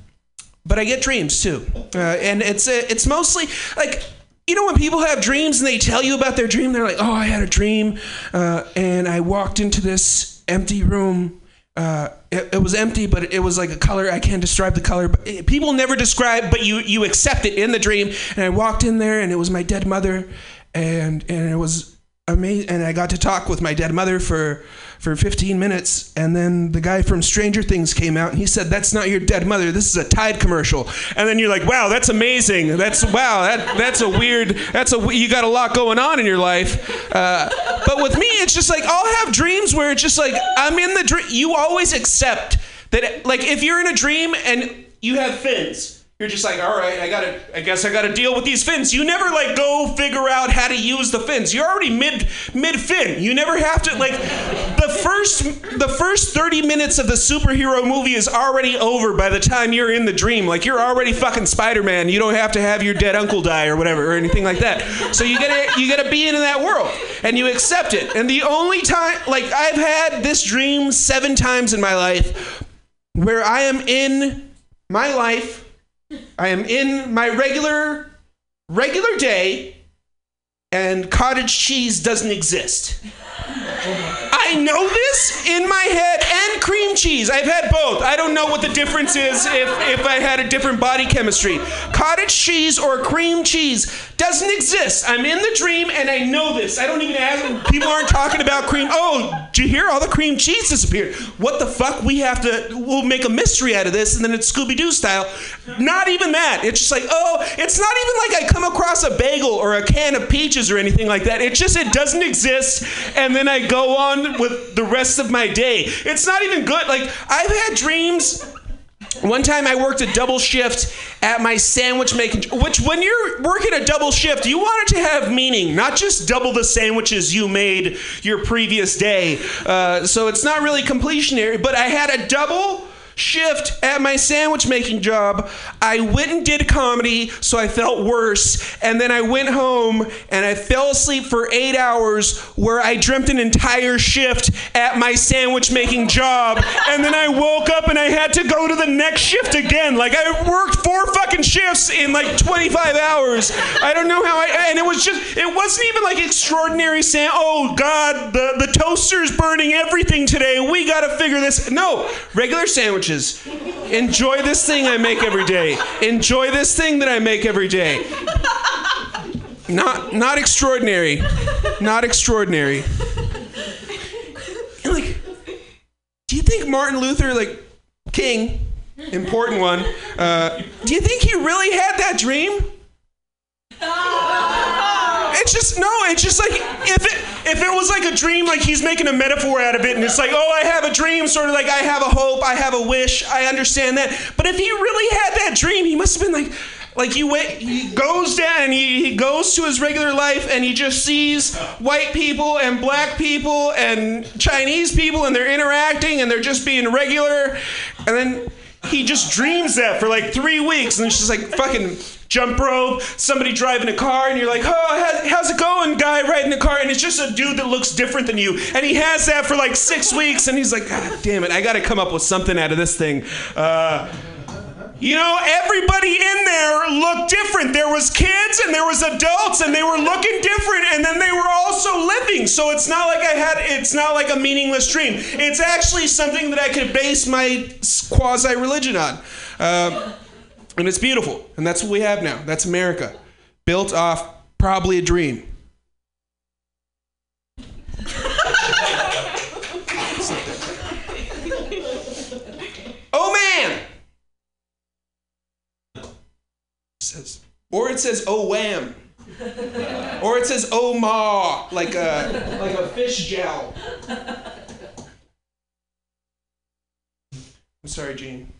but I get dreams too, uh, and it's uh, it's mostly like you know when people have dreams and they tell you about their dream they're like oh i had a dream uh, and i walked into this empty room uh, it, it was empty but it was like a color i can't describe the color but it- people never describe but you you accept it in the dream. And i walked in there and it was my dead mother and and it was amazing and i got to talk with my dead mother for for 15 minutes and then the guy from stranger things came out and he said that's not your dead mother. This is a tide commercial. And then you're like wow that's amazing. That's wow that that's a weird that's a you got a lot going on in your life. Uh, but with me it's just like i'll have dreams where it's just like i'm in the dream you always accept that like if you're in a dream and you have fins you're just like, all right, I gotta, I guess I gotta deal with these fins. You never like go figure out how to use the fins. You're already mid mid fin. You never have to like the first the first 30 minutes of the superhero movie is already over by the time you're in the dream. Like you're already fucking Spider-Man. You don't have to have your dead uncle die or whatever or anything like that. So you gotta you gotta be in that world and you accept it. And the only time like I've had this dream seven times in my life where I am in my life I am in my regular regular day and cottage cheese doesn't exist. Oh I know this in my head and cream cheese. I've had both. I don't know what the difference is if, if I had a different body chemistry. Cottage cheese or cream cheese doesn't exist. I'm in the dream and I know this. I don't even ask. People aren't talking about cream. Oh, did you hear all the cream cheese disappeared? What the fuck? We have to, we'll make a mystery out of this and then it's Scooby Doo style. Not even that. It's just like, oh, it's not even like I come across a bagel or a can of peaches or anything like that. It just, it doesn't exist. And then I go on with the rest of my day. It's not even good. Like, I've had dreams. One time I worked a double shift at my sandwich making, which when you're working a double shift, you want it to have meaning, not just double the sandwiches you made your previous day. Uh, so it's not really completionary, but I had a double shift at my sandwich making job. I went and did comedy, so I felt worse. And then I went home and I fell asleep for eight hours where I dreamt an entire shift at my sandwich making job. And then I woke up and I had to go to the next shift again. Like I worked four fucking shifts in like 25 hours. I don't know how I, and it was just, it wasn't even like extraordinary saying, oh God, the, the toaster's burning everything today. We gotta figure this. No, regular Enjoy this thing I make every day. Enjoy this thing that I make every day. Not not extraordinary. Not extraordinary. And like, do you think Martin Luther, like King, important one, uh, do you think he really had that dream? It's just no. It's just like if it if it was like a dream, like he's making a metaphor out of it, and it's like, oh, I have a dream, sort of like I have a hope, I have a wish, I understand that. But if he really had that dream, he must have been like, like you wait, he goes down and he, he goes to his regular life and he just sees white people and black people and Chinese people and they're interacting and they're just being regular, and then he just dreams that for like three weeks, and it's just like fucking jump rope, somebody driving a car, and you're like, oh, how's it going, guy riding a car? And it's just a dude that looks different than you. And he has that for like six weeks, and he's like, God damn it, I gotta come up with something out of this thing. Uh, you know, everybody in there looked different. There was kids and there was adults and they were looking different and then they were also living. So it's not like I had it's not like a meaningless dream. It's actually something that I could base my quasi religion on. Uh, and it's beautiful. And that's what we have now. That's America. Built off probably a dream. oh man! says, or it says oh wham, or it says oh ma, like a like a fish jowl. I'm sorry, Gene.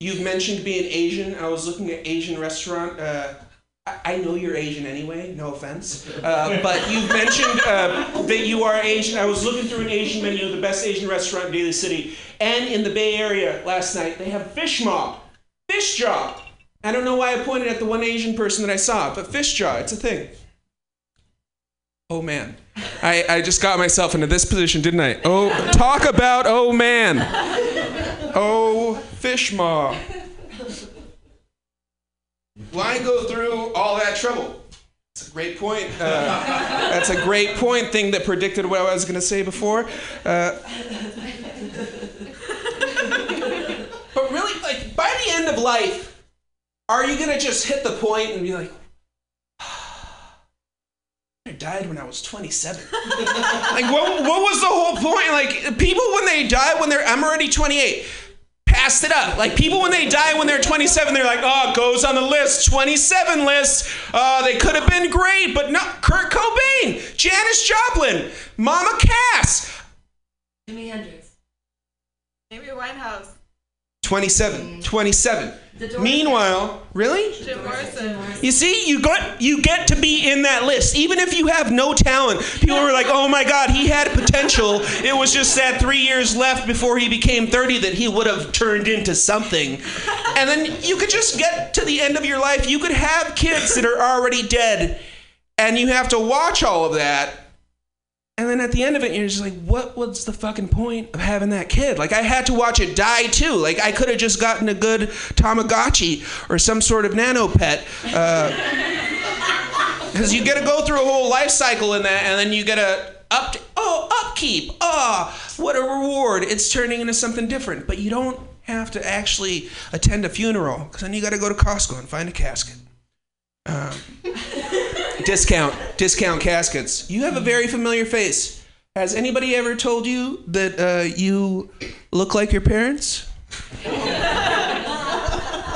You've mentioned being Asian. I was looking at Asian restaurant. Uh, I- know you're Asian anyway. No offense, uh, but you've mentioned uh, that you are Asian. I was looking through an Asian menu the best Asian restaurant in Daly City, and in the Bay Area last night they have fish maw. Fish jaw. I don't know why I pointed at the one Asian person that I saw, but fish jaw, it's a thing. Oh man. I, I just got myself into this position, didn't I? Oh, talk about oh man. Oh, fish maw. Why go through all that trouble? That's a great point. Uh, that's a great point thing that predicted what I was going to say before. Uh, but really, like, by the end of life, are you going to just hit the point and be like, I died when I was 27. like, what, what was the whole point? Like, people when they die, when they're, I'm already 28, passed it up. Like, people when they die when they're 27, they're like, oh, goes on the list, 27 list. Uh, they could have been great, but not Kurt Cobain, Janis Joplin, Mama Cass. Jimi Hendrix. Amy Winehouse. 27, 27. Meanwhile, really? You see, you got you get to be in that list, even if you have no talent. People were like, "Oh my God, he had potential. It was just that three years left before he became 30 that he would have turned into something." And then you could just get to the end of your life. You could have kids that are already dead, and you have to watch all of that. And then at the end of it, you're just like, what was the fucking point of having that kid? Like, I had to watch it die too. Like, I could have just gotten a good Tamagotchi or some sort of nano pet. Because you get to go through a whole life cycle in that, and then you get to up oh upkeep ah what a reward it's turning into something different but you don't have to actually attend a funeral because then you got to go to costco and find a casket um, discount discount caskets. You have a very familiar face. Has anybody ever told you that uh, you look like your parents?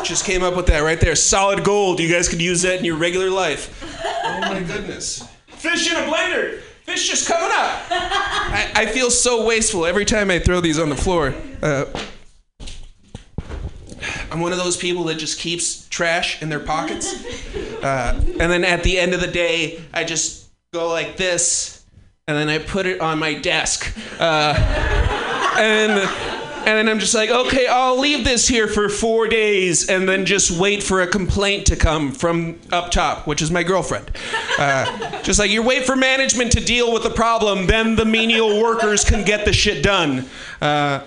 Just came up with that right there. Solid gold. You guys could use that in your regular life. Oh my goodness. Fish in a blender. Fish just coming up. I, I feel so wasteful every time i throw these on the floor. Uh, i'm one of those people that just keeps trash in their pockets uh, and then at the end of the day i just go like this and then i put it on my desk uh, and and then I'm just like, okay, I'll leave this here for four days and then just wait for a complaint to come from up top, which is my girlfriend. Uh, just like you wait for management to deal with the problem, then the menial workers can get the shit done. Uh,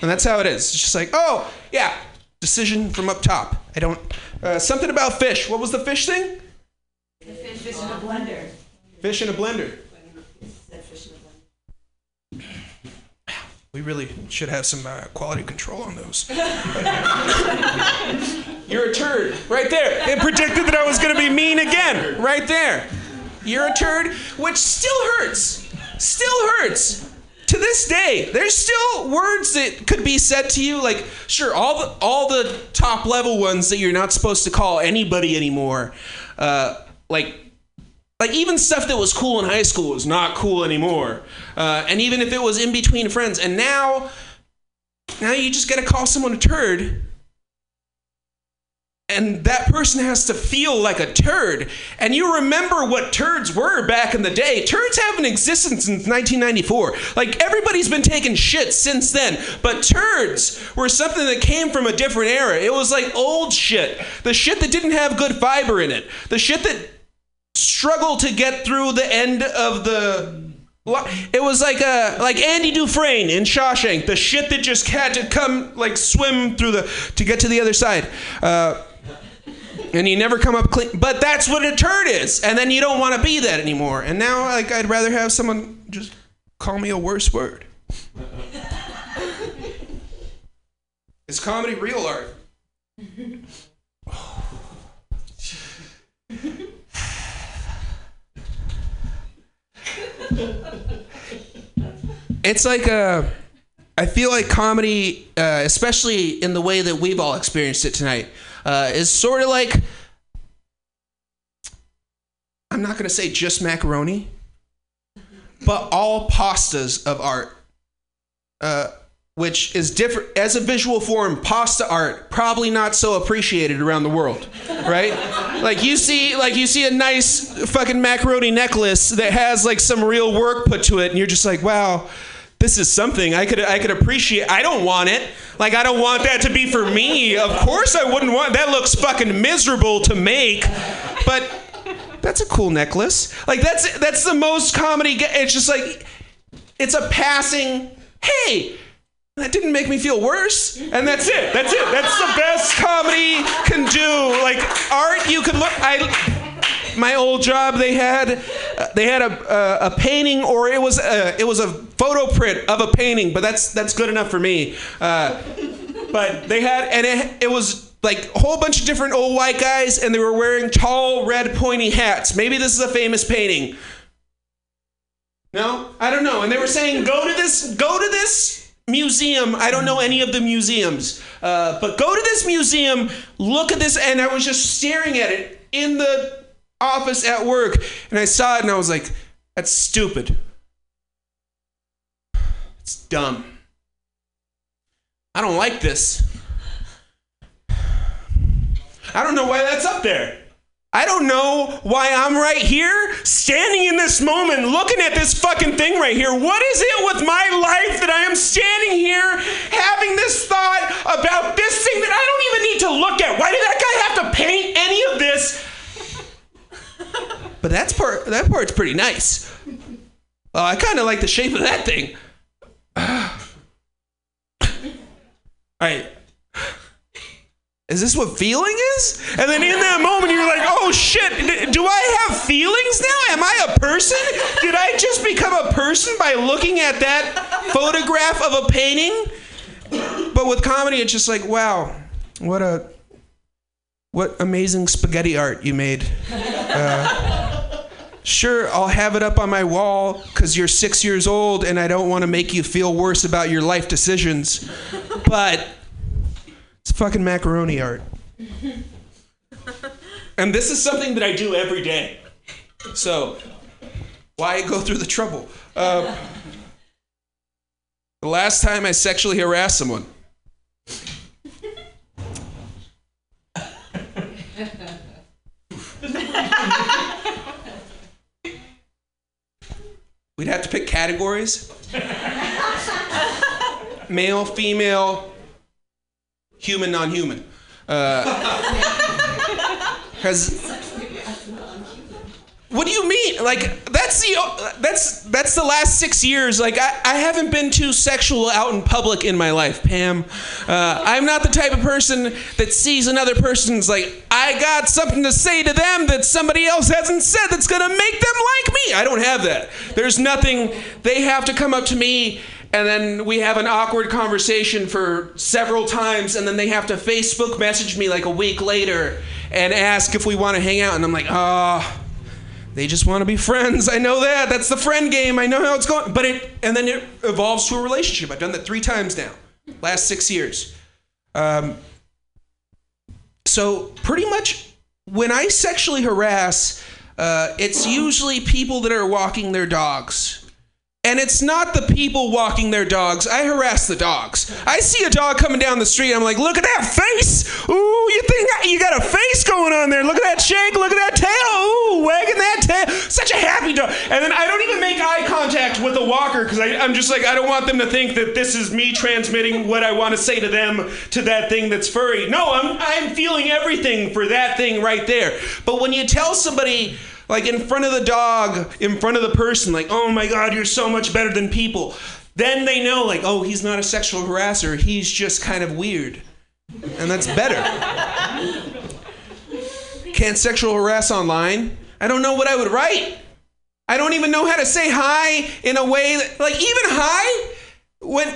and that's how it is. It's just like, oh, yeah, decision from up top. I don't. Uh, something about fish. What was the fish thing? Fish in a blender. Fish in a blender. We really should have some uh, quality control on those. You're a turd. Right there. It predicted that I was going to be mean again. Right there. You're a turd, which still hurts. Still hurts. To this day, there's still words that could be said to you like sure all the all the top level ones that you're not supposed to call anybody anymore. Uh, like like even stuff that was cool in high school is not cool anymore. Uh, and even if it was in between friends, and now, now you just gotta call someone a turd, and that person has to feel like a turd. And you remember what turds were back in the day. Turds haven't existed since 1994. Like everybody's been taking shit since then. But turds were something that came from a different era. It was like old shit. The shit that didn't have good fiber in it. The shit that struggled to get through the end of the it was like a like Andy Dufresne in Shawshank, the shit that just had to come like swim through the to get to the other side. Uh, and you never come up clean. But that's what a turd is, and then you don't want to be that anymore. And now, like, I'd rather have someone just call me a worse word. is comedy real art? it's like a I feel like comedy, uh, especially in the way that we've all experienced it tonight, uh, is sort of like I'm not going to say just macaroni, but all pastas of art, uh, which is different as a visual form. Pasta art probably not so appreciated around the world, right? like you see, like you see a nice fucking macaroni necklace that has like some real work put to it, and you're just like, wow this is something I could I could appreciate. I don't want it. Like I don't want that to be for me. Of course I wouldn't want that looks fucking miserable to make. But that's a cool necklace. Like that's that's the most comedy it's just like it's a passing hey, that didn't make me feel worse. And that's it. That's it. That's the best comedy can do. Like art you can look I my old job they had they had a, uh, a painting or it was a, it was a photo print of a painting but that's that's good enough for me. Uh, but they had and it, it was like a whole bunch of different old white guys and they were wearing tall red pointy hats. Maybe this is a famous painting. No? I don't know. And they were saying go to this go to this museum. I don't know any of the museums, uh, but go to this museum, look at this, and I was just staring at it in the office at work and I saw it and I was like, that's stupid. It's dumb. I don't like this. I don't know why that's up there. I don't know why I'm right here, standing in this moment, looking at this fucking thing right here. What is it with my life that I am standing here having this thought about this thing that I don't even need to look at? Why did that guy have to paint any of this? But that's part that part's pretty nice. Uh, I kind of like the shape of that thing. All right. Is this what feeling is? And then in that moment, you're like, oh shit, do I have feelings now? Am I a person? Did I just become a person? person by looking at that photograph of a painting. But with comedy, it's just like, wow, what a what amazing spaghetti art you made. Uh, sure, I'll have it up on my wall because you're six years old and I don't want to make you feel worse about your life decisions. But it's fucking macaroni art. And this is something that I do every day. So, why go through the trouble? Uh, the last time I sexually harassed someone. We'd have to pick categories male, female, human, non human. Because uh, what do you mean? Like that's the that's that's the last six years. Like I, I haven't been too sexual out in public in my life, Pam. Uh, I'm not the type of person that sees another person's like I got something to say to them that somebody else hasn't said that's gonna make them like me. I don't have that. There's nothing. They have to come up to me. And then we have an awkward conversation for several times, and then they have to Facebook message me like a week later and ask if we want to hang out. And I'm like, oh, they just want to be friends. I know that. That's the friend game. I know how it's going. But it, and then it evolves to a relationship. I've done that three times now, last six years. Um, so pretty much when I sexually harass, uh, it's usually people that are walking their dogs. And it's not the people walking their dogs. I harass the dogs. I see a dog coming down the street. I'm like, look at that face. Ooh, you think you got a face going on there? Look at that shake. Look at that tail. Ooh, wagging that tail. Such a happy dog. And then I don't even make eye contact with the walker because I'm just like, I don't want them to think that this is me transmitting what I want to say to them to that thing that's furry. No, I'm I'm feeling everything for that thing right there. But when you tell somebody like in front of the dog, in front of the person, like, oh my God, you're so much better than people. Then they know, like, oh, he's not a sexual harasser, he's just kind of weird. And that's better. Can't sexual harass online? I don't know what I would write. I don't even know how to say hi in a way that, like, even hi, when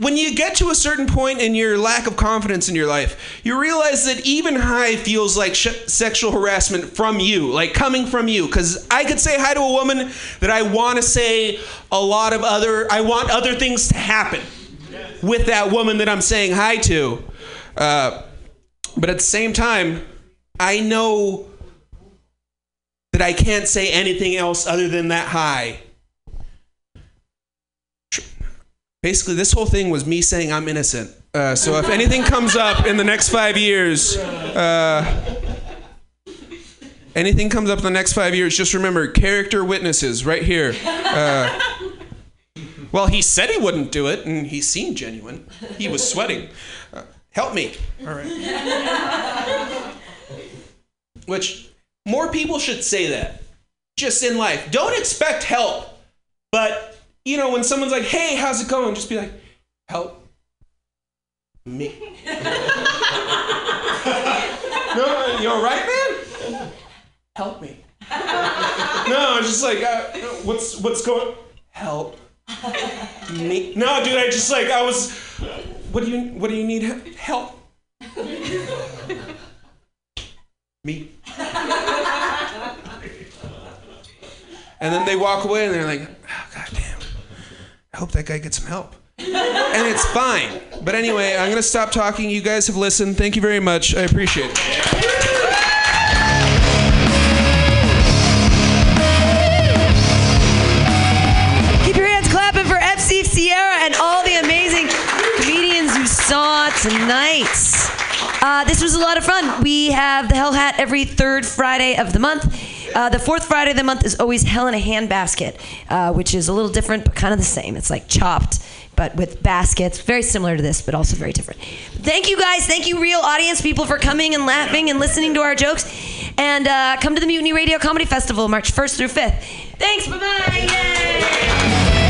when you get to a certain point in your lack of confidence in your life, you realize that even hi feels like sh- sexual harassment from you, like coming from you. Because I could say hi to a woman that I want to say a lot of other, I want other things to happen with that woman that I'm saying hi to. Uh, but at the same time, I know that I can't say anything else other than that hi. Basically this whole thing was me saying I'm innocent. Uh, so if anything comes up in the next five years, uh, anything comes up in the next five years, just remember character witnesses right here. Uh, well, he said he wouldn't do it, and he seemed genuine. He was sweating. Uh, help me. All right. Which more people should say that, just in life. Don't expect help, but you know, when someone's like, hey, how's it going? Just be like, help me. no, you all right, man? Help me. No, just like, uh, what's what's going? Help me. No, dude, I just like I was. What do you What do you need help? me. And then they walk away and they're like, oh, God damn. I hope that guy gets some help. and it's fine. But anyway, I'm going to stop talking. You guys have listened. Thank you very much. I appreciate it. Keep your hands clapping for FC Sierra and all the amazing comedians you saw tonight. Uh, this was a lot of fun. We have the Hell Hat every third Friday of the month. Uh, the fourth Friday of the month is always Hell in a Handbasket, uh, which is a little different but kind of the same. It's like chopped, but with baskets. Very similar to this, but also very different. Thank you guys. Thank you, real audience people, for coming and laughing and listening to our jokes. And uh, come to the Mutiny Radio Comedy Festival March 1st through 5th. Thanks. Bye bye. Yay.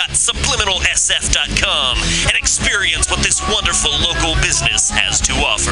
www.subliminalsf.com and experience what this wonderful local business has to offer.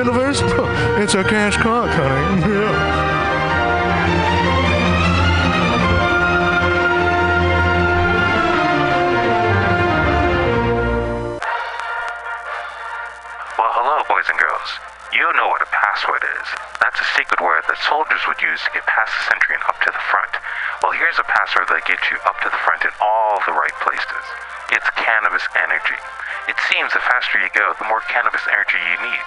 universe? It's a cash cock, honey. Yeah. Well, hello, boys and girls. You know what a password is. That's a secret word that soldiers would use to get past the sentry and up to the front. Well, here's a password that gets you up to the front in all the right places. It's cannabis energy. It seems the faster you go, the more cannabis energy you need.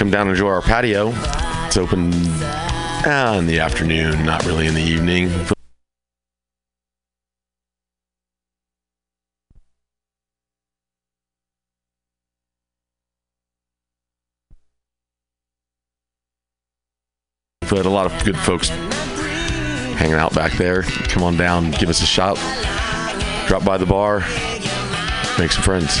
Come down and enjoy our patio. It's open uh, in the afternoon, not really in the evening. Had a lot of good folks hanging out back there. Come on down, give us a shot. Drop by the bar, make some friends.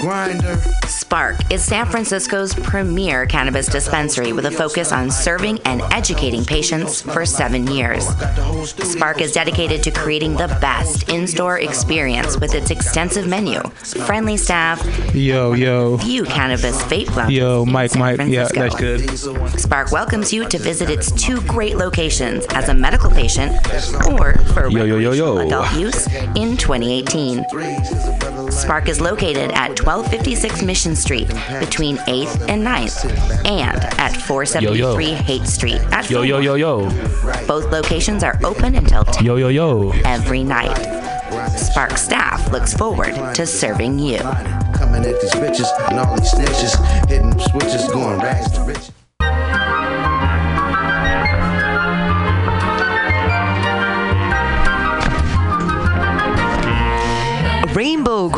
Grinder. SPARC is San Francisco's premier cannabis dispensary with a focus on serving and educating patients for seven years. SPARC is dedicated to creating the best in store experience with its extensive menu, friendly staff, Yo, yo. few cannabis vape lounges. Yo, in Mike, San Mike. Yeah, that's good. SPARC welcomes you to visit its two great locations as a medical patient or for Yo, yo, yo, yo. adult use in 2018. SPARC is located at 1256 Mission Street between 8th and 9th and at 473 Haight Street at Yo, yo, yo, yo. Both locations are open until 10 Yo, yo, yo. every night. SPARC staff looks forward to serving you. Coming at these bitches and all these snitches. Hitting switches, going rags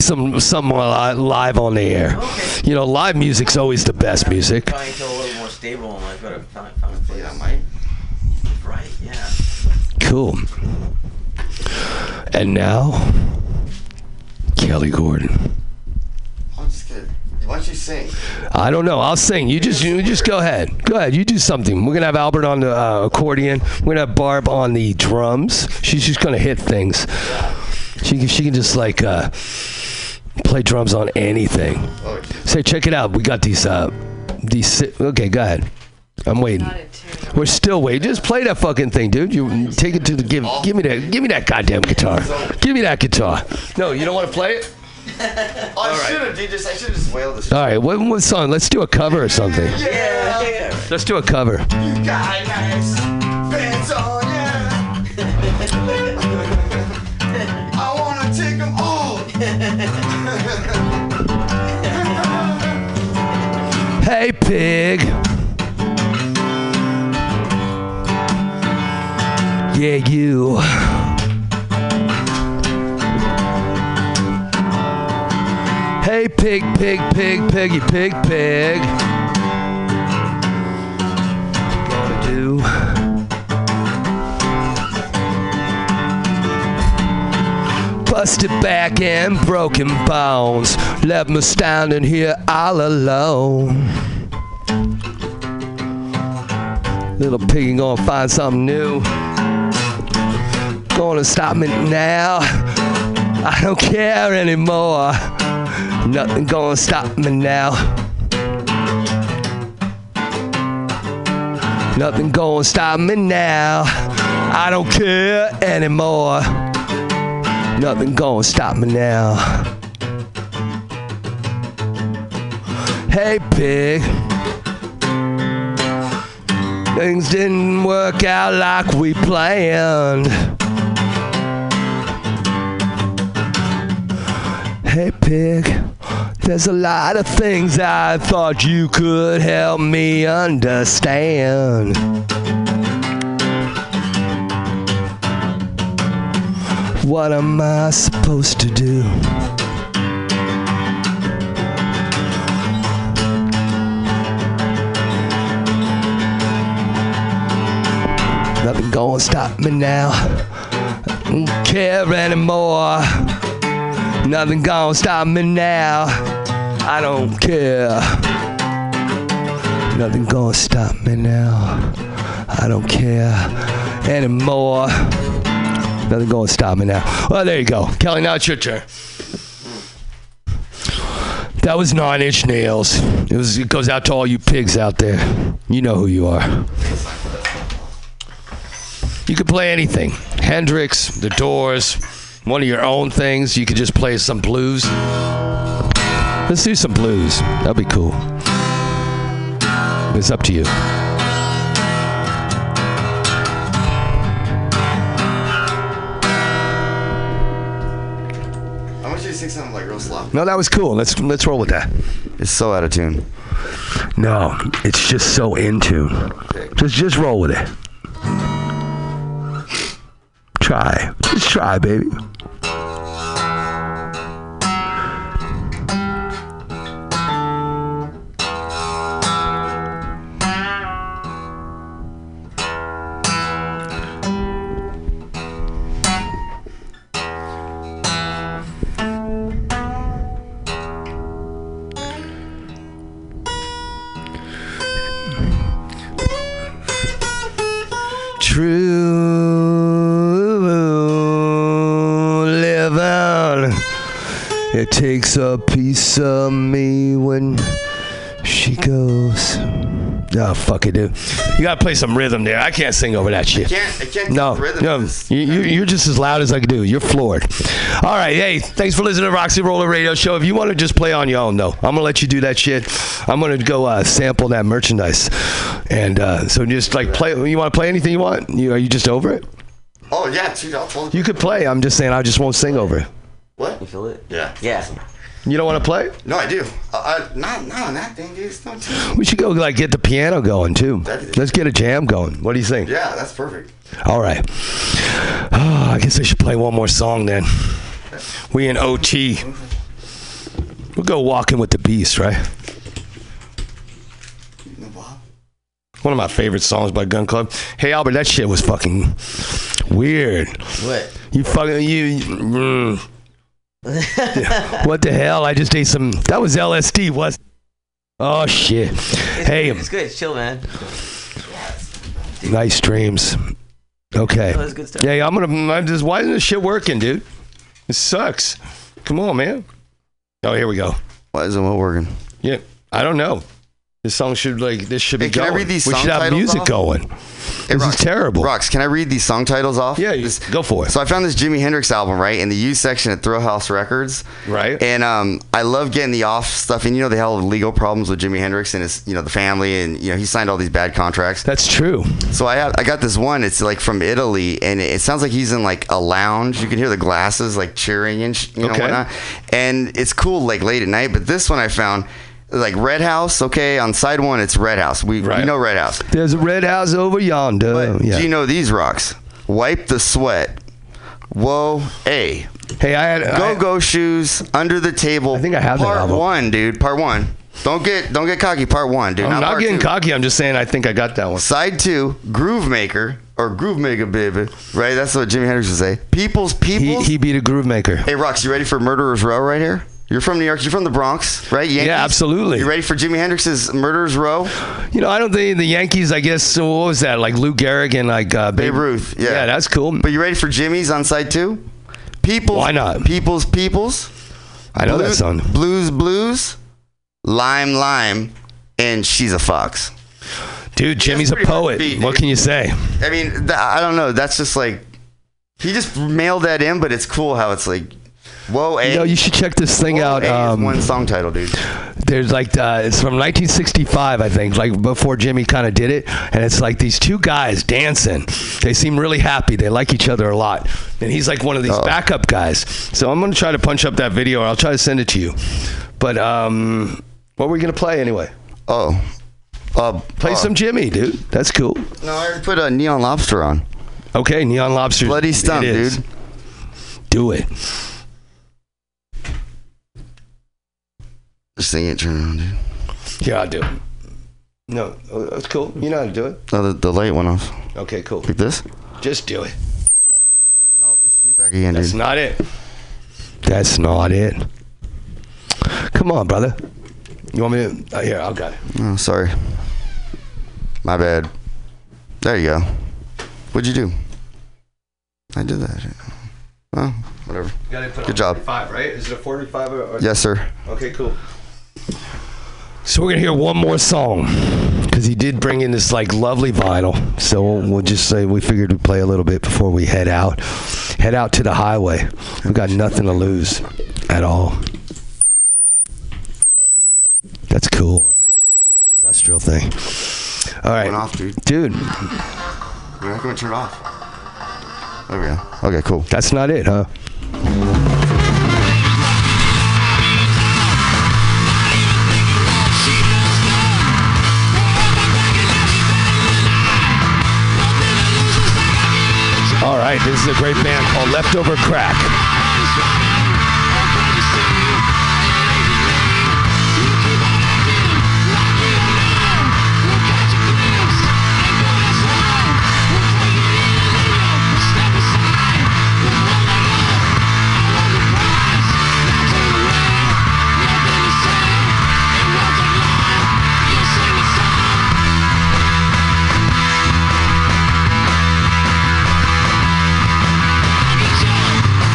Some something li- live on the air. You know, live music's always the best music. Trying to feel a little more stable in life, but I found a play that might. Right, yeah. Cool. And now, Kelly Gordon. I'm just kidding. Why don't you sing? I don't know. I'll sing. You just you just go ahead. Go ahead. You do something. We're gonna have Albert on the uh, accordion. We're gonna have Barb on the drums. She's just gonna hit things. She can, she can just like uh, play drums on anything. Say, check it out. We got these uh these. si- Okay, go ahead. I'm waiting. We're still waiting. Just play that fucking thing, dude. You take it to the give. Give me that. Give me that goddamn guitar. Give me that guitar. No, you don't want to play it. Oh, I should have, dude. Just, I should have just wailed this. All right, what, what song? Let's do a cover or something. Yeah, yeah. Let's do a cover. You got nice pants on, Hey, pig. Yeah, you. Hey, pig, pig, pig, piggy, pig, pig. Gonna do. Busted back and broken bones. Left me standing here all alone. Little piggy gonna find something new. Gonna stop me now. I don't care anymore. Nothing gonna stop me now. Nothing gonna stop me now. I don't care anymore. Nothing gonna stop me now. Hey, pig. Things didn't work out like we planned. Hey, pig. There's a lot of things I thought you could help me understand. What am I supposed to do? Nothing gonna stop me now. I don't care anymore. Nothing gonna stop me now. I don't care. Nothing gonna stop me now. I don't care anymore. Nothing gonna stop me now. Well, there you go. Kelly, now it's your turn. That was Nine Inch Nails. It was. It goes out to all you pigs out there. You know who you are. You could play anything. Hendrix, The Doors, one of your own things. You could just play some blues. Let's do some blues. That'd be cool. It's up to you. No, that was cool. Let's let's roll with that. It's so out of tune. No, it's just so in tune. Just just roll with it. Try. Just try, baby. Takes a piece of me when she goes. Oh fuck it, dude. You gotta play some rhythm there. I can't sing over that shit. can't- I can't No, rhythm. no. You, you, you're just as loud as I can do. You're floored. All right, hey, thanks for listening to Roxy Roller Radio Show. If you want to just play on your own, though, I'm gonna let you do that shit. I'm gonna go uh, sample that merchandise, and uh, so just like play. You want to play anything you want? You, are you just over it? Oh yeah, dude. I'll totally. You could play. I'm just saying I just won't sing over it. What? You feel it? Yeah. Yeah. You don't want to play? No, I do. Uh, uh, not, not on that thing, dude. It's no tune. We should go like get the piano going too. That'd- Let's get a jam going. What do you think? Yeah, that's perfect. All right. Oh, I guess I should play one more song then. We in OT. We'll go walking with the beast, right? One of my favorite songs by Gun Club. Hey Albert, that shit was fucking weird. What? You fucking you. mm. What the hell? I just ate some. That was LSD. Was. Oh shit. Hey, It's good. It's chill, man. nice dreams. Okay. Oh, that's good stuff. Yeah, I'm gonna. I'm just. Why isn't this shit working, dude? It sucks. Come on, man. Oh, here we go. Why isn't it working? Yeah, I don't know. This song should like this should be Hey, can going. I read these we song should have titles music off? going. Hey, this Rox, is terrible. Rox, can I read these song titles off? Yeah, you, go for it. So I found this Jimi Hendrix album, right, in the used section at Thrill House Records. Right. And um, I love getting the off stuff. And you know, they had legal problems with Jimi Hendrix and his, you know, the family, and you know, he signed all these bad contracts. That's true. So I have, I got this one. It's like from Italy, and it sounds like he's in like a lounge. You can hear the glasses like cheering and sh- you know Okay. whatnot. And it's cool like late at night. But this one I found. Like Red House, okay. On side one, it's Red House. We, we know Red House. There's a red house over yonder. yeah. Do you know these rocks? Wipe the sweat. Whoa, a. Hey, I had go go shoes under the table. I think I have that part album. one, dude. Part one. Don't get don't get cocky. Part one, dude. I'm not part getting two. cocky. I'm just saying I think I got that one. Side two, Groove Maker or Groove Maker, baby. Right? That's what Jimi Hendrix would say. People's people. He, he beat a groove maker. Hey, Rox, you ready for Murderers Row right here? You're from New York. You're from the Bronx, right? Yankees? Yeah, absolutely. You ready for Jimi Hendrix's Murderers Row? You know, I don't think the Yankees. I guess so. What was that? Like Lou Gehrig and like uh, Babe Ruth. Yeah. Yeah, that's cool. But you ready for Jimi's on side two? People's. Why not? People's Peoples. I know that song. Blues Blues. Lime Lime. And She's a Fox. Dude, Jimi's a pretty hard to poet. beat, what can you say? I mean, I don't know. That's just like. He just mailed that in, but it's cool how it's like. Whoa, A. You know, you should check this thing out. A is Um, one song title, dude. There's like uh, it's from 1965, I think, like before Jimi kind of did it, and it's like these two guys dancing. They seem really happy. They like each other a lot, and he's like one of these Oh. backup guys. So I'm gonna try to punch up that video, or I'll try to send it to you. But um, what were we gonna play anyway? Oh, uh, play uh, some Jimi, dude. That's cool. No, I already put a Neon Lobster on. Okay, Neon Lobster. Bloody Stump, dude. Do it. Sing it, turn around, dude. Here, I'll do. No, oh, that's cool. You know how to do it. No, the, the light went off. Okay, cool. Like this? Just do it. Nope, it's feedback again, That's dude. not it. That's not it. Come on, brother. You want me to? Uh, here, I'll got it. Oh, sorry. My bad. There you go. What'd you do? I did that. Oh, whatever. Good job. Five, right? Is it a 45 or? Yes, sir. Okay, cool. So we're gonna hear one more song because he did bring in this like lovely vinyl. So we'll, just say we figured we'd play a little bit before we head out. Head out to the highway. We've got nothing to lose at all. That's cool. It's like an industrial thing. All right, off, dude. dude. We're not to turn it off. There we go. Okay, cool. That's not it, huh? All right, this is a great band called Leftover Crack.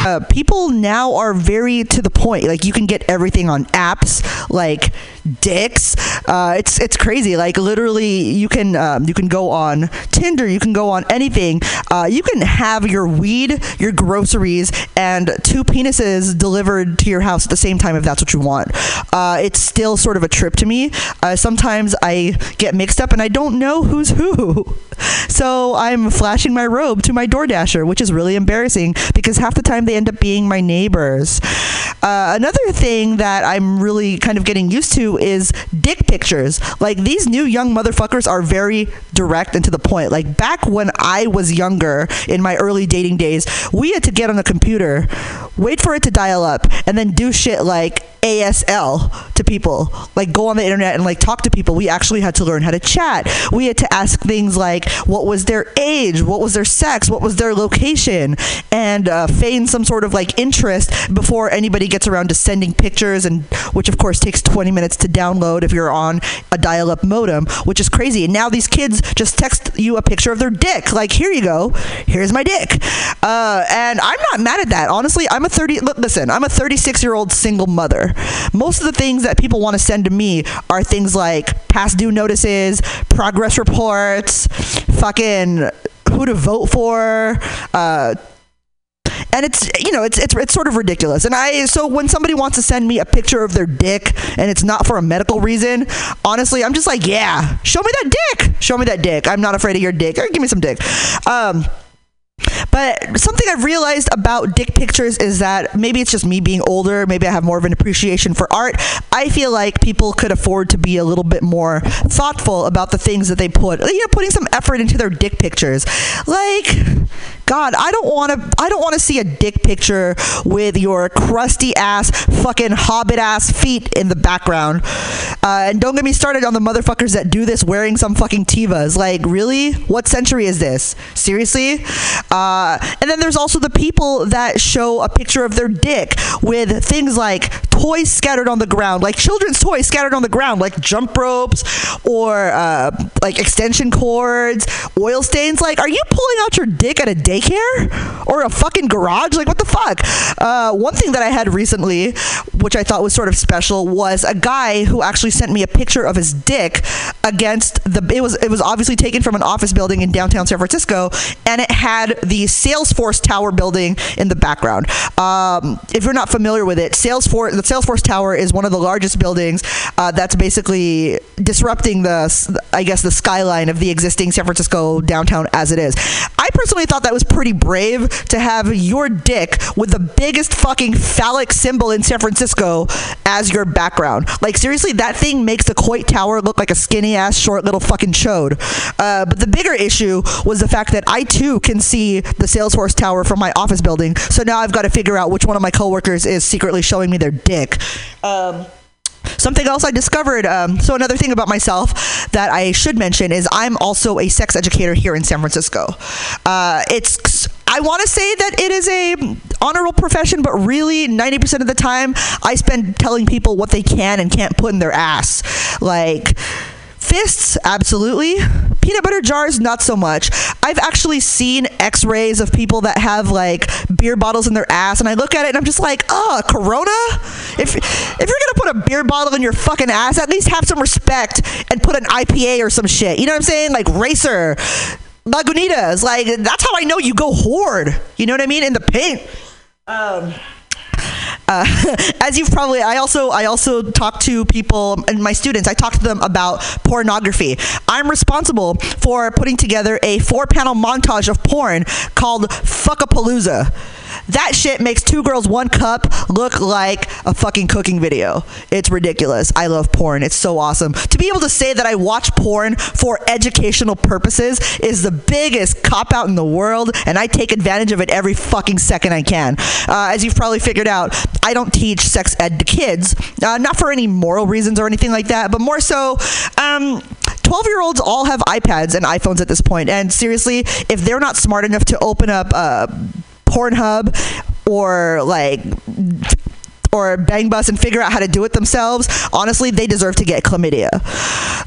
Uh, people now are very to the point. Like you can get everything on apps like Dix. Uh, it's it's crazy. Like literally, you can um, you can go on Tinder. You can go on anything. Uh, you can have your weed, your groceries, and two penises delivered to your house at the same time if that's what you want. Uh, it's still sort of a trip to me. Uh, sometimes I get mixed up and I don't know who's who. So I'm flashing my robe to my DoorDasher, which is really embarrassing because half the time they end up being my neighbors. Uh, another thing that I'm really kind of getting used to is dick pictures. Like these new young motherfuckers are very direct and to the point. Like back when I was younger in my early dating days, we had to get on the computer, wait for it to dial up, and then do shit like ASL to people. Like go on the internet and like talk to people. We actually had to learn how to chat. We had to ask things like what was their age, what was their sex, what was their location, and uh, feign some sort of like interest before anybody gets around to sending pictures, and which of course takes 20 minutes to download if you're on a dial-up modem, which is crazy. And now these kids just text you a picture of their dick, like here you go, here's my dick, uh, and I'm not mad at that. Honestly, I'm a 30. Listen, I'm a 36 year old single mother. Most of the things that people want to send to me are things like past due notices, progress reports, fucking who to vote for. Uh, and it's you know it's, it's it's sort of ridiculous. And i so when somebody wants to send me a picture of their dick and it's not for a medical reason honestly i'm just like yeah show me that dick. Show me that dick. I'm not afraid of your dick. Give me some dick. Um but something I've realized about dick pictures is that maybe it's just me being older, maybe I have more of an appreciation for art. I feel like people could afford to be a little bit more thoughtful about the things that they put, you know, putting some effort into their dick pictures. Like, God, I don't want to. I don't want to see a dick picture with your crusty ass, fucking hobbit ass feet in the background. Uh, and don't get me started on the motherfuckers that do this wearing some fucking Tevas. Like, really? What century is this? Seriously? Uh, and then there's also the people that show a picture of their dick with things like toys scattered on the ground, like children's toys scattered on the ground, like jump ropes or uh, like extension cords, oil stains. Like, are you pulling out your dick at a daycare or a fucking garage? Like, what the fuck? Uh, one thing that I had recently, which I thought was sort of special, was a guy who actually sent me a picture of his dick against the. It was it was obviously taken from an office building in downtown San Francisco, and it had the Salesforce Tower building in the background. Um, if you're not familiar with it, Salesforce the Salesforce Tower is one of the largest buildings uh, that's basically disrupting the I guess the skyline of the existing San Francisco downtown as it is. I personally thought that was pretty brave to have your dick with the biggest fucking phallic symbol in San Francisco as your background. Like seriously, that thing makes the Coit Tower look like a skinny ass short little fucking chode. Uh, but the bigger issue was the fact that I too can see the Salesforce Tower from my office building. So now I've got to figure out which one of my coworkers is secretly showing me their dick. Um, Something else I discovered. Um, so another thing about myself that I should mention is I'm also a sex educator here in San Francisco. Uh, it's I want to say that it is a honorable profession, but really 90% of the time I spend telling people what they can and can't put in their ass. Like Fists, absolutely. Peanut butter jars, not so much. I've actually seen x rays of people that have like beer bottles in their ass, and I look at it and I'm just like, oh, Corona? If, if you're gonna put a beer bottle in your fucking ass, at least have some respect and put an IPA or some shit. You know what I'm saying? Like Racer, Lagunitas. Like, that's how I know you go horde. You know what I mean? In the paint. Um, uh, as you've probably i also i also talk to people and my students i talk to them about pornography. I'm responsible for putting together a four panel montage of porn called fuckapalooza that shit makes two girls one cup look like a fucking cooking video. It's ridiculous. I love porn. It's so awesome. To be able to say that i watch porn for educational purposes is the biggest cop out in the world and i take advantage of it every fucking second i can. Uh, as you've probably figured out I don't teach sex ed to kids, uh, not for any moral reasons or anything like that, but more so. Um, 12 year olds all have iPads and iPhones at this point, and seriously, if they're not smart enough to open up uh, Pornhub or like or bang bus and figure out how to do it themselves, honestly, they deserve to get chlamydia.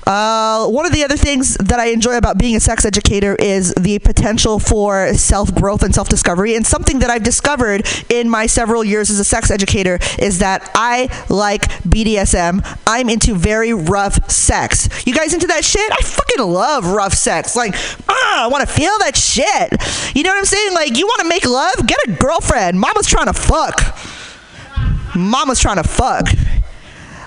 Uh, one of the other things that I enjoy about being a sex educator is the potential for self growth and self discovery. And something that I've discovered in my several years as a sex educator is that I like BDSM. I'm into very rough sex. You guys into that shit? I fucking love rough sex. Like, ah, I want to feel that shit. You know what I'm saying? Like, you want to make love? Get a girlfriend. Mama's trying to fuck mama's trying to fuck.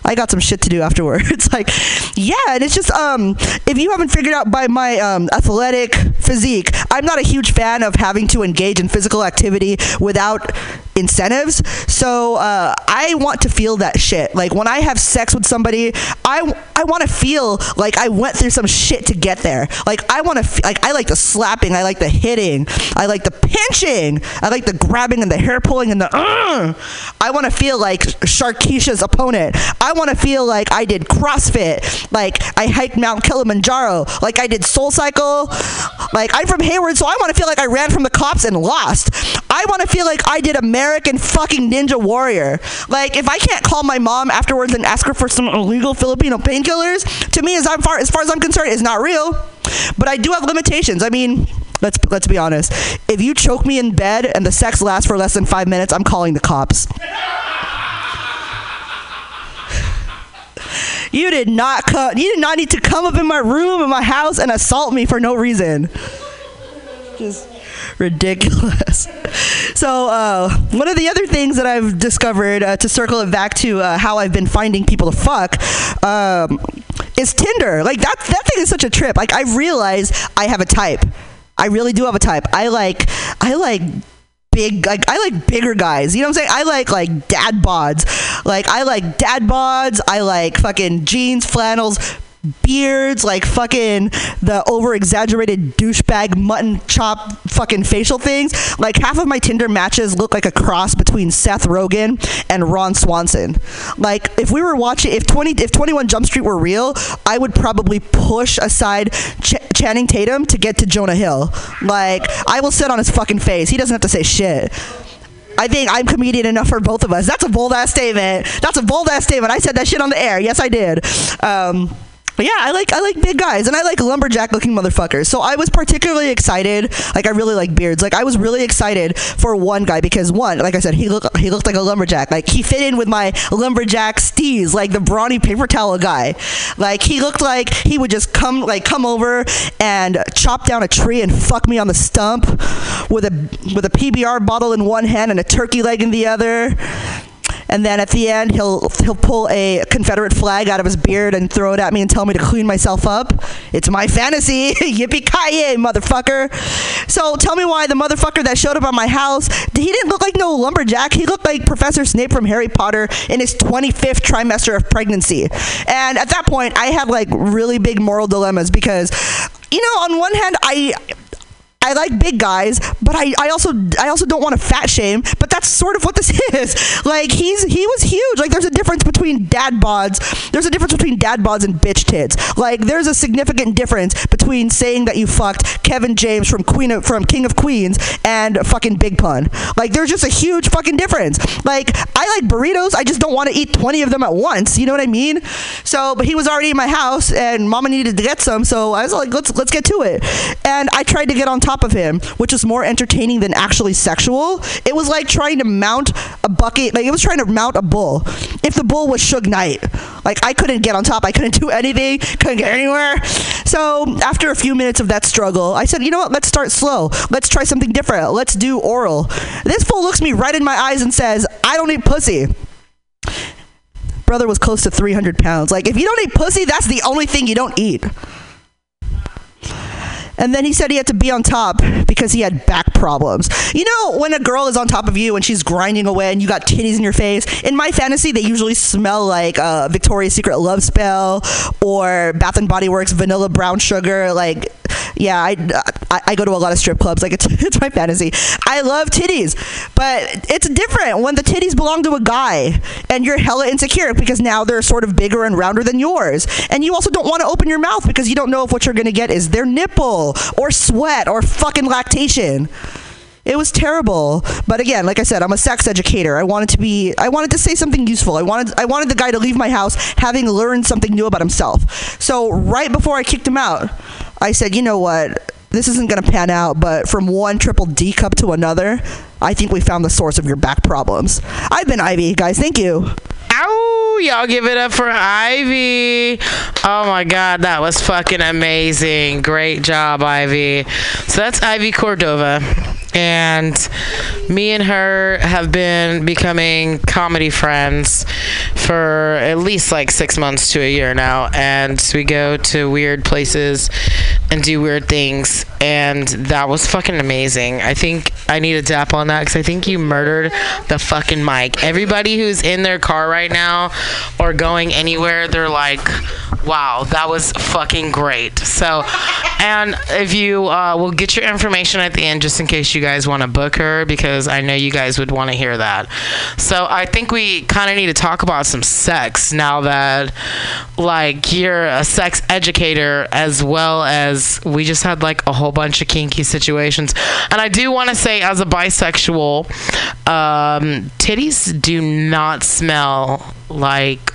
I got some shit to do afterwards. like, yeah, and it's just um, if you haven't figured out by my um, athletic physique, I'm not a huge fan of having to engage in physical activity without incentives. So uh, I want to feel that shit. Like when I have sex with somebody, I I want to feel like I went through some shit to get there. Like I want to f- like I like the slapping, I like the hitting, I like the pinching, I like the grabbing and the hair pulling and the. Uh, I want to feel like Sharkeisha's opponent. I want to feel like I did CrossFit, like I hiked Mount Kilimanjaro, like I did Soul Cycle. Like I'm from Hayward, so I want to feel like I ran from the cops and lost. I want to feel like I did a American fucking ninja warrior. Like, if I can't call my mom afterwards and ask her for some illegal Filipino painkillers, to me, as I'm far as far as I'm concerned, it's not real. But I do have limitations. I mean, let's let's be honest. If you choke me in bed and the sex lasts for less than five minutes, I'm calling the cops. You did not come. You did not need to come up in my room in my house and assault me for no reason. Just ridiculous. So uh, one of the other things that I've discovered uh, to circle it back to uh, how I've been finding people to fuck um, is Tinder. Like that that thing is such a trip. Like I realize I have a type. I really do have a type. I like I like big like I like bigger guys. You know what I'm saying? I like like dad bods. Like I like dad bods. I like fucking jeans, flannels, beards, like fucking the over exaggerated douchebag mutton chop fucking facial things. Like half of my Tinder matches look like a cross between Seth Rogen and Ron Swanson. Like if we were watching if 20 if 21 Jump Street were real, I would probably push aside Ch- Channing Tatum to get to Jonah Hill. Like I will sit on his fucking face. He doesn't have to say shit. I think I'm comedian enough for both of us. That's a bold ass statement. That's a bold ass statement. I said that shit on the air. Yes, I did. Um, but yeah, I like I like big guys and I like lumberjack looking motherfuckers. So I was particularly excited. Like I really like beards. Like I was really excited for one guy because one, like I said, he looked he looked like a lumberjack. Like he fit in with my lumberjack steez, like the brawny paper towel guy. Like he looked like he would just come like come over and chop down a tree and fuck me on the stump with a with a PBR bottle in one hand and a turkey leg in the other. And then at the end, he'll he'll pull a Confederate flag out of his beard and throw it at me and tell me to clean myself up. It's my fantasy. Yippee ki motherfucker! So tell me why the motherfucker that showed up at my house, he didn't look like no lumberjack. He looked like Professor Snape from Harry Potter in his 25th trimester of pregnancy. And at that point, I had like really big moral dilemmas because, you know, on one hand, I I like big guys, but I, I also I also don't want to fat shame. But that's sort of what this is. Like he's he was huge. Like there's a difference between dad bods. There's a difference between dad bods and bitch tits. Like there's a significant difference between saying that you fucked Kevin James from Queen of, from King of Queens and fucking Big Pun. Like there's just a huge fucking difference. Like I like burritos. I just don't want to eat 20 of them at once. You know what I mean? So, but he was already in my house and Mama needed to get some. So I was like, let's let's get to it. And I tried to get on top of him, which was more entertaining than actually sexual. It was like trying to mount a bucket, like it was trying to mount a bull. If the bull was Suge Knight, like I couldn't get on top, I couldn't do anything, couldn't get anywhere. So after a few minutes of that struggle, I said, you know what? Let's start slow. Let's try something different. Let's do oral. This fool looks me right in my eyes and says, I don't eat pussy brother was close to 300 pounds. Like, if you don't eat pussy, that's the only thing you don't eat. And then he said he had to be on top because he had back problems. You know, when a girl is on top of you and she's grinding away and you got titties in your face, in my fantasy, they usually smell like uh, Victoria's Secret Love Spell or Bath and Body Works Vanilla Brown Sugar. Like, yeah, I, I, I go to a lot of strip clubs. Like, it's, it's my fantasy. I love titties, but it's different when the titties belong to a guy and you're hella insecure because now they're sort of bigger and rounder than yours. And you also don't want to open your mouth because you don't know if what you're going to get is their nipple or sweat or fucking lactation. It was terrible. But again, like I said, I'm a sex educator. I wanted to be I wanted to say something useful. I wanted I wanted the guy to leave my house having learned something new about himself. So right before I kicked him out, I said, "You know what? This isn't going to pan out, but from one triple D cup to another, I think we found the source of your back problems." I've been Ivy, guys. Thank you. Ow! Y'all give it up for Ivy. Oh my God, that was fucking amazing. Great job, Ivy. So that's Ivy Cordova. And me and her have been becoming comedy friends for at least like six months to a year now. And we go to weird places and do weird things. And that was fucking amazing. I think I need a dap on that because I think you murdered the fucking mic. Everybody who's in their car right now or going anywhere, they're like, wow, that was fucking great. So, and if you uh, will get your information at the end just in case you guys want to book her because I know you guys would want to hear that. So, I think we kind of need to talk about some sex now that, like, you're a sex educator as well as because we just had like a whole bunch of kinky situations. And I do want to say, as a bisexual, um, titties do not smell like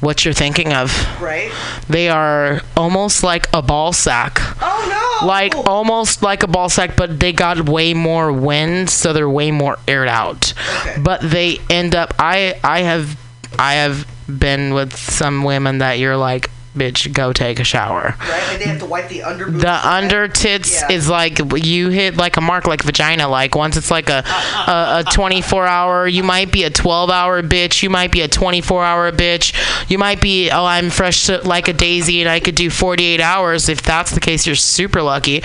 what you're thinking of. Right. They are almost like a ball sack. Oh no! Like almost like a ball sack, but they got way more wind, so they're way more aired out. Okay. But they end up. I I have I have been with some women that you're like, bitch, go take a shower. Right? Like they have to wipe the under. The under tits Yeah. is like you hit like a mark like vagina. Like once it's like a, a, a 24 hour, you might be a 12 hour bitch. You might be a 24 hour bitch. You might be oh I'm fresh like a daisy and I could do 48 hours. If that's the case, you're super lucky.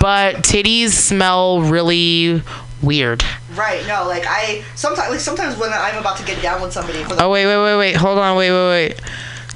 But titties smell really weird. Right. No. Like I sometimes like sometimes when I'm about to get down with somebody. For the, Oh wait wait wait wait hold on wait wait wait.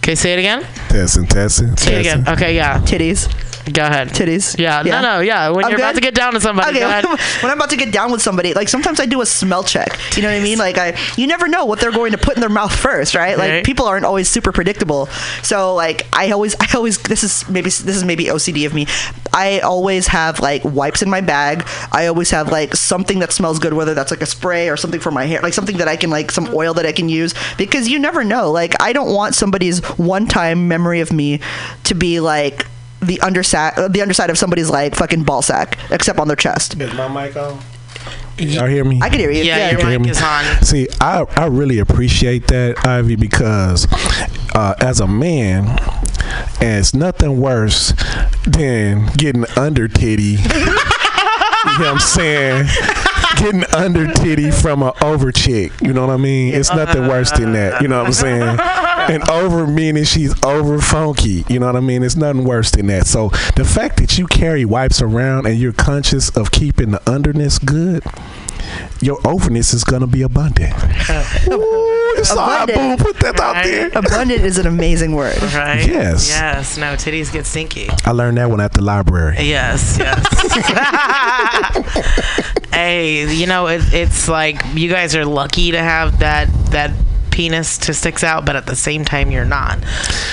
Okay, say it again. Testing, testing, Say it again. Okay, yeah. Titties. Go ahead. Titties. Yeah. Yeah. No no yeah. When I'm you're about to get down to somebody, Okay, go ahead. when I'm about to get down with somebody, like sometimes I do a smell check. You know what I mean? Like I, you never know what they're going to put in their mouth first, right? Like Right. people aren't always super predictable. So like I always, I always, this is maybe this is maybe OCD of me. I always have like wipes in my bag. I always have like something that smells good, whether that's like a spray or something for my hair, like something that I can like some oil that I can use because you never know. Like I don't want somebody's one-time memory of me to be like. The underside, the underside of somebody's like fucking ball sack, except on their chest. Is my mic on? Y'all hear me? I can hear you. Yeah, your Can hear mic is on. See, I, I really appreciate that, Ivy, because uh, as a man, and it's nothing worse than getting under titty. you know what I'm saying? Getting under titty from an over chick. You know what I mean? It's nothing worse than that. You know what I'm saying? And over meaning she's over funky. You know what I mean? It's nothing worse than that. So the fact that you carry wipes around and you're conscious of keeping the underness good, your overness is gonna be abundant. Ooh, sorry, boom, put that out there. Abundant is an amazing word. Right? Yes. Yes. No, titties get stinky. I learned that one at the library. Yes, yes. hey, you know, it, it's like you guys are lucky to have that that penis to sticks out, but at the same time, you're not.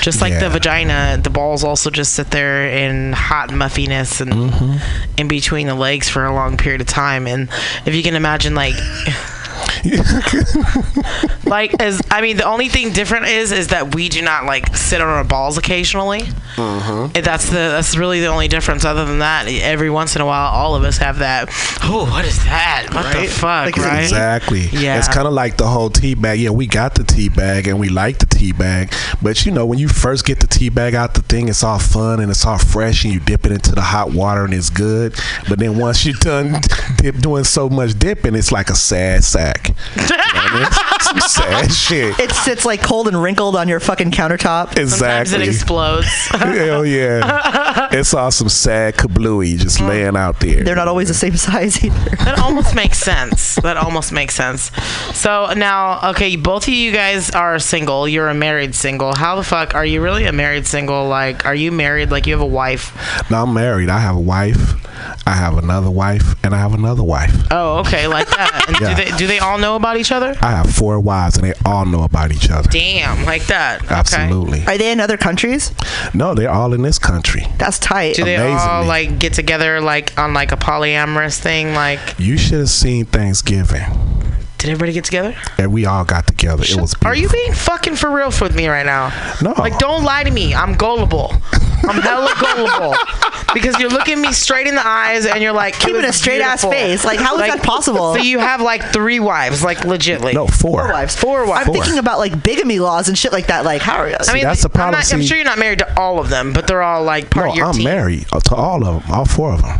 Just like the vagina, the balls also just sit there in hot muffiness and Mm-hmm. in between the legs for a long period of time. And if you can imagine, like. like as I mean, the only thing different is is that we do not like sit on our balls occasionally. Uh-huh. And That's the that's really the only difference. Other than that, every once in a while, all of us have that. Oh, what is that? What the fuck? right? Exactly. Yeah. It's kind of like the whole tea bag. Yeah, we got the tea bag and we like the tea bag. But you know, when you first get the tea bag out the thing, it's all fun and it's all fresh and you dip it into the hot water and it's good. But then once you're done dip, doing so much dipping, it's like a sad sack. You know I mean? Some sad shit. It sits like cold and wrinkled on your fucking countertop. Exactly. Sometimes it explodes. Hell yeah. It's all some sad kablooey just laying out there. They're not always the same size either. that almost makes sense. That almost makes sense. So now, okay, both of you guys are single. You're a married single. How the fuck are you really a married single? Like, are you married? Like, you have a wife? No, I'm married. I have a wife. I have another wife, and I have another wife. Oh, okay, like that. And Yeah. do they do they all know about each other? I have four wives, and they all know about each other. Damn, like that. Okay. Absolutely. Are they in other countries? No, they're all in this country. That's tight. Do they all like get together like on like a polyamorous thing? Like, You should have seen Thanksgiving. Did everybody get together? And we all got together. It was Are you being fucking for real with me right now? No. Like, don't lie to me. I'm gullible. I'm hella gullible. Because you're looking me straight in the eyes and you're like, Keeping a straight ass face. Like, how is that possible? So you have like three wives, like legitly. No, four. Four wives. Four wives. I'm thinking about like bigamy laws and shit like that. Like, how are you? I mean, that's the I'm, not, problem. I'm sure you're not married to all of them, but they're all like part No, of your I'm team. married to all of them, all four of them.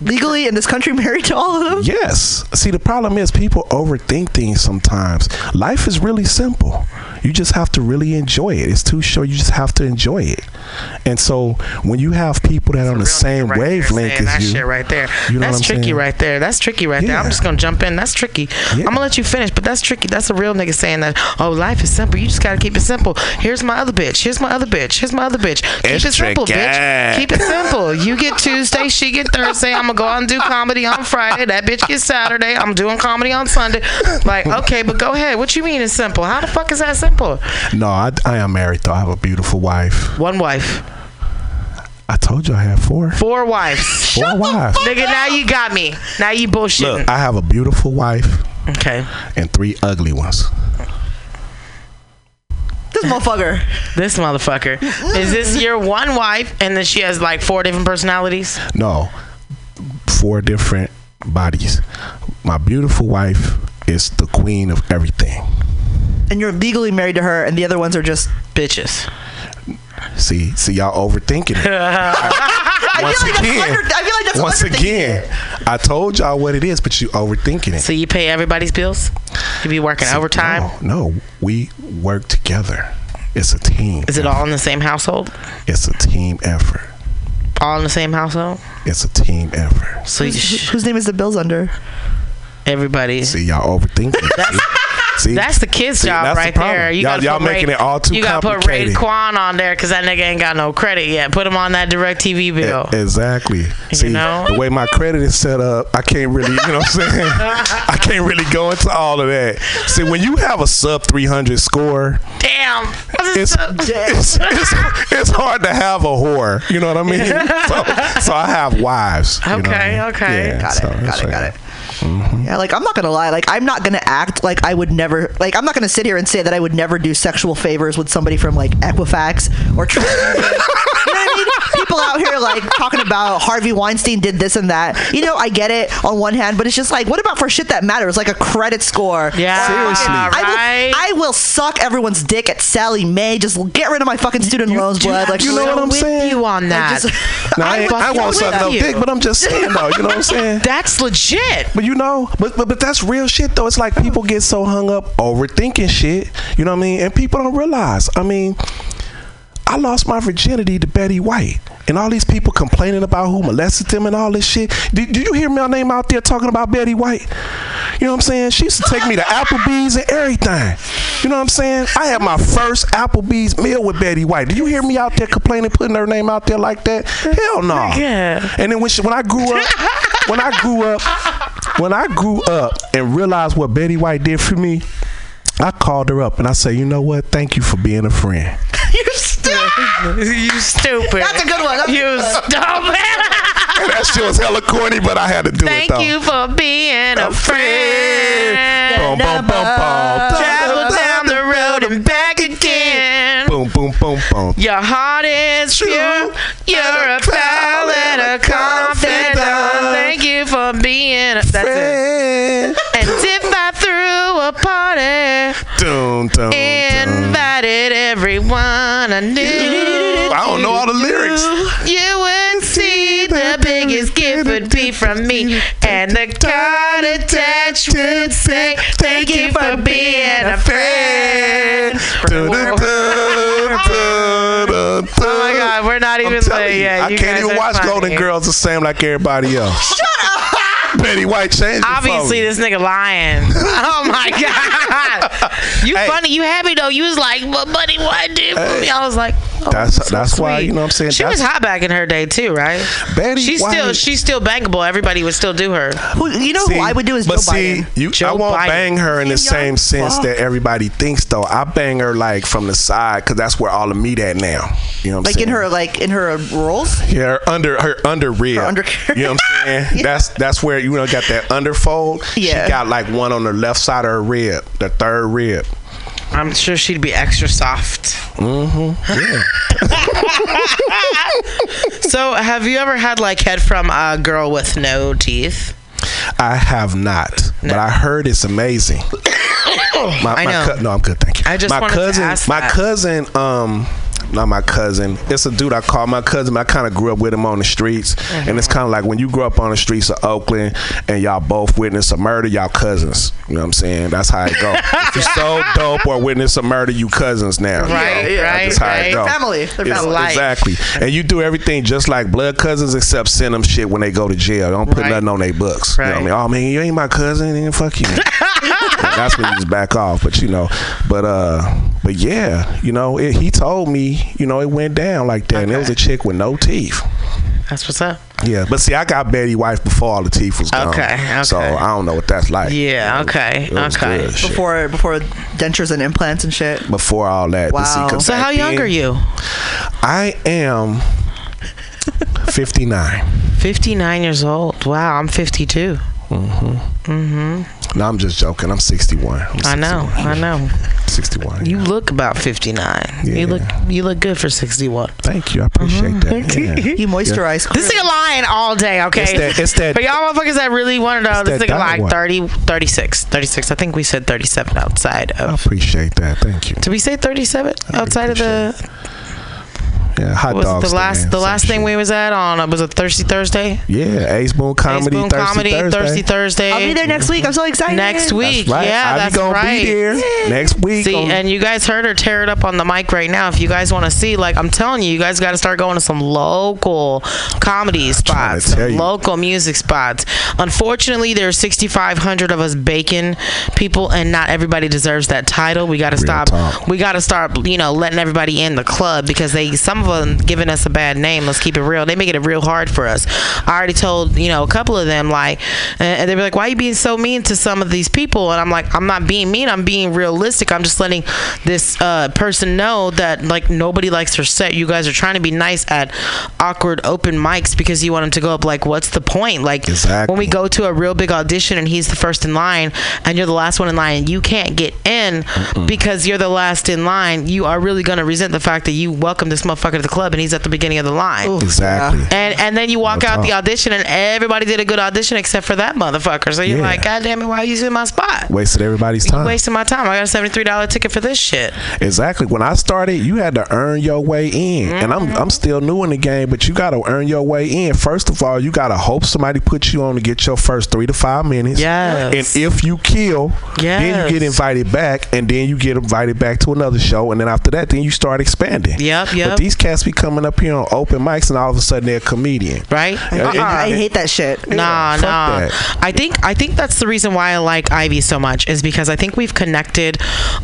Legally in this country married to all of them? Yes. See, the problem is people overthink things sometimes. Life is really simple. You just have to really enjoy it. It's too short. You just have to enjoy it. And so when you have people that are on the same Right wavelength as you, shit right there. you know that's what I'm tricky saying? right there. That's tricky right there. I'm just gonna jump in. That's tricky. I'm gonna let you finish, but that's tricky. That's a real nigga saying that. Oh, life is simple. You just gotta keep it simple. Here's my other bitch. Here's my other bitch. Here's my other bitch. Keep It's it simple, tricky. bitch. Keep it simple. You get Tuesday, she get Thursday. I'm gonna go out and do comedy on Friday. That bitch gets Saturday. I'm doing comedy on Sunday. Like, okay, but go ahead. What you mean it's simple? How the fuck is that simple? no, I, I am married though. I have a beautiful wife. One wife. I told you I had four. Four wives. Four wives. Nigga, now you got me. Now you bullshitting. Look, I have a beautiful wife. Okay. And three ugly ones. This motherfucker. This motherfucker. Is this your one wife and then she has like four different personalities? No, four different bodies. My beautiful wife is the queen of everything. And you're legally married to her, and the other ones are just bitches. See, see, y'all overthinking it. I once feel like that's again, under, I feel like that's once again, I told y'all what it is, but you overthinking it. So you pay everybody's bills? You be working overtime? No, no, we work together. It's a team. Is it all in the same household? It's a team effort. All in the same household? It's a team effort. So Whose, sh- whose name is the bills under? everybody. See, y'all overthinking it. See? That's the kid's See, job that's the right there. You Y'all- gotta y'all making Ray, it all too You gotta put Ray. Quan on there because that nigga ain't got no credit yet. Put him on that DirecTV bill. Exactly. See, know? the way my credit is set up, I can't really, you know what I'm saying? I can't really go into all of that. See, when you have a sub 300 score, Damn. it's, it's, it's, it's hard to have a whore. You know what I mean? So, so I have wives. you know I Okay, mean? okay. Yeah, Got it, so got it, right. got it. Mm-hmm. Yeah, like I'm not gonna lie, like I'm not gonna act like I would never, like I'm not gonna sit here and say that I would never do sexual favors with somebody from like Equifax or. You know what I mean? People out here like talking about Harvey Weinstein did this and that. You know, I get it on one hand, but it's just like, what about for shit that matters, like a credit score? Yeah, Seriously. I right? will, I will suck everyone's dick at Sallie Mae. Just get rid of my fucking student loans, blood. Like you know what I'm with saying? you on that. just- Now, I, ain't- I fucking won't suck with no you. dick, but I'm just saying though. You know what I'm saying? That's legit. But you know, but, but but that's real shit though. It's like people get so hung up overthinking shit. You know what I mean? And people don't realize. I mean, I lost my virginity to Betty White. And all these people complaining about who molested them and all this shit. Did, did you hear my name out there talking about Betty White? You know what I'm saying? She used to take me to Applebee's and everything. You know what I'm saying? I had my first Applebee's meal with Betty White. Did you hear me out there complaining, putting her name out there like that? Hell no. Yeah. And then when she, when I grew up, when I grew up, when I grew up and realized what Betty White did for me, I called her up and I said, you know what? Thank you for being a friend. You stupid. you stupid. That's a good one. That's You stupid. And that shit was hella corny, but I had to do Thank it though. you for being a Boom, friend. boom, boom, boom. boom. Travel down the road and back again. Boom, boom, boom, boom. Your heart is pure. You're a pal and a confidant. Thank you for being a friend. that's it. And if I threw a party, Dun, dun, dun. invited everyone I knew. I don't know all the lyrics. You would see the biggest gift would be from me, and the card attached would say, "Thank you for being a friend." Oh my God, we're not even I'm telling you. I can't even watch funny. Golden Girls the same like everybody else. Shut up. Betty White changed Obviously, this nigga lying. oh my god! You Hey. funny. You happy though? You was like, "But Buddy White did for me?" I was like, oh, That's so that's why you know what I'm saying. She that's, was hot back in her day too, right? Betty She's White. still she's still bankable. Everybody would still do her. Who, you know See, who I would do is but Joe see, Biden. you, I won't Biden. bang her in the Kim same sense Fuck. that everybody thinks though. I bang her like from the side because that's where all the meat at now. You know what I'm Like saying? in her, like in her rolls. Yeah, her under her under rib. Her under- you know what I'm saying? That's that's where you know got that underfold. Yeah. She got like one on the left side of her rib, the third rib. I'm sure she'd be extra soft. Mm-hmm. Yeah. So, have you ever had like head from a girl with no teeth? I have not, but I heard it's amazing. My, I my know. no, I'm good, thank you. I just my wanted to cousin, ask my that. cousin, um, not my cousin. It's a dude I call my cousin. but I kind of grew up with him on the streets, and it's Mm-hmm. kind of like when you grow up on the streets of Oakland and y'all both witness a murder, y'all cousins. You know what I'm saying? That's how it go. if you sold dope or witness a murder, you cousins now. You Right, know? right, That's how right. it go. Family. They're It's- family. Life. Exactly. And you do everything just like blood cousins except send them shit when they go to jail. Don't put Right. nothing on their books. You know what I mean? Oh man, you ain't my cousin, then fuck you. That's when you just back off. But you know, but uh but yeah, you know, it, he told me, you know, it went down like that. And it was a chick with no teeth. That's what's up. Yeah. But see, I got Betty White before all the teeth was gone. Okay, So. I don't know what that's like. Yeah. Okay. It was Okay. good shit. Before before dentures and implants and shit. Before all that. But see, So, how young then, are you? I am 59. 59 years old. Wow, I'm 52. Mm-hmm. Mm-hmm. No, I'm just joking. I'm 61. I'm I know. I know. 61. You look about 59. You look you look good for 61. Thank you. I appreciate mm-hmm. that. Yeah. You moisturize. This nigga lying all day, okay? It's that- it's that- For y'all motherfuckers that really want to know, this that nigga like one. 30, 36. 36. I think we said 37 outside of. I of. appreciate that. Thank you. Did we say 37 outside of the. Yeah, hot was it dog the last stand, the last thing we was at on uh, was it Thirsty Thursday? Yeah, Ace Boone Comedy, Ace Boone Thirsty Comedy, Thursday. Thirsty Thursday. I'll be there next week. I'm so excited. Next week, right. yeah, Ivy that's gonna be right. there next week See, on- and you guys heard her tear it up on the mic right now. If you guys want to see, like I'm telling you, you guys got to start going to some local comedy spots, tell you. local music spots. Unfortunately, there's 6,500 of us bacon people, and not everybody deserves that title. We got to stop. We got to start, you know, letting everybody in the club because they some of them giving us a bad name. Let's keep it real. They make it real hard for us. I already told you know a couple of them like, and they were like, "Why are you being so mean to some of these people?" And I'm like, "I'm not being mean. I'm being realistic. I'm just letting this uh, person know that like nobody likes her set. You guys are trying to be nice at awkward open mics because you want them to go up. Like, what's the point? Like, when we go to a real big audition and he's the first in line and you're the last one in line, and you can't get in because you're the last in line. You are really gonna resent the fact that you welcome this motherfucker to the club and he's at the beginning of the line. Exactly. And and then you walk Real out the audition and everybody did a good audition except for that motherfucker. So you're Yeah. like, God damn it, why are you in my spot? Wasted everybody's You time. wasting my time. I got a seventy three dollar ticket for this shit. Exactly. When I started, you had to earn your way in, and I'm Mm-hmm. I'm still new in the game, but you got to earn your way in. First of all, you got to hope somebody puts you on to get your first three to five minutes. Yes. And if you kill, then you get invited back, and then you get invited back to another show, and then after that, then you start expanding. Yep, yep. But these cats be coming up here on open mics, and all of a sudden they're a comedian. Right? Yeah, and- I hate that shit. Nah, fuck nah. that. I think I think that's the reason why I like Ivy so much is because I think we've connected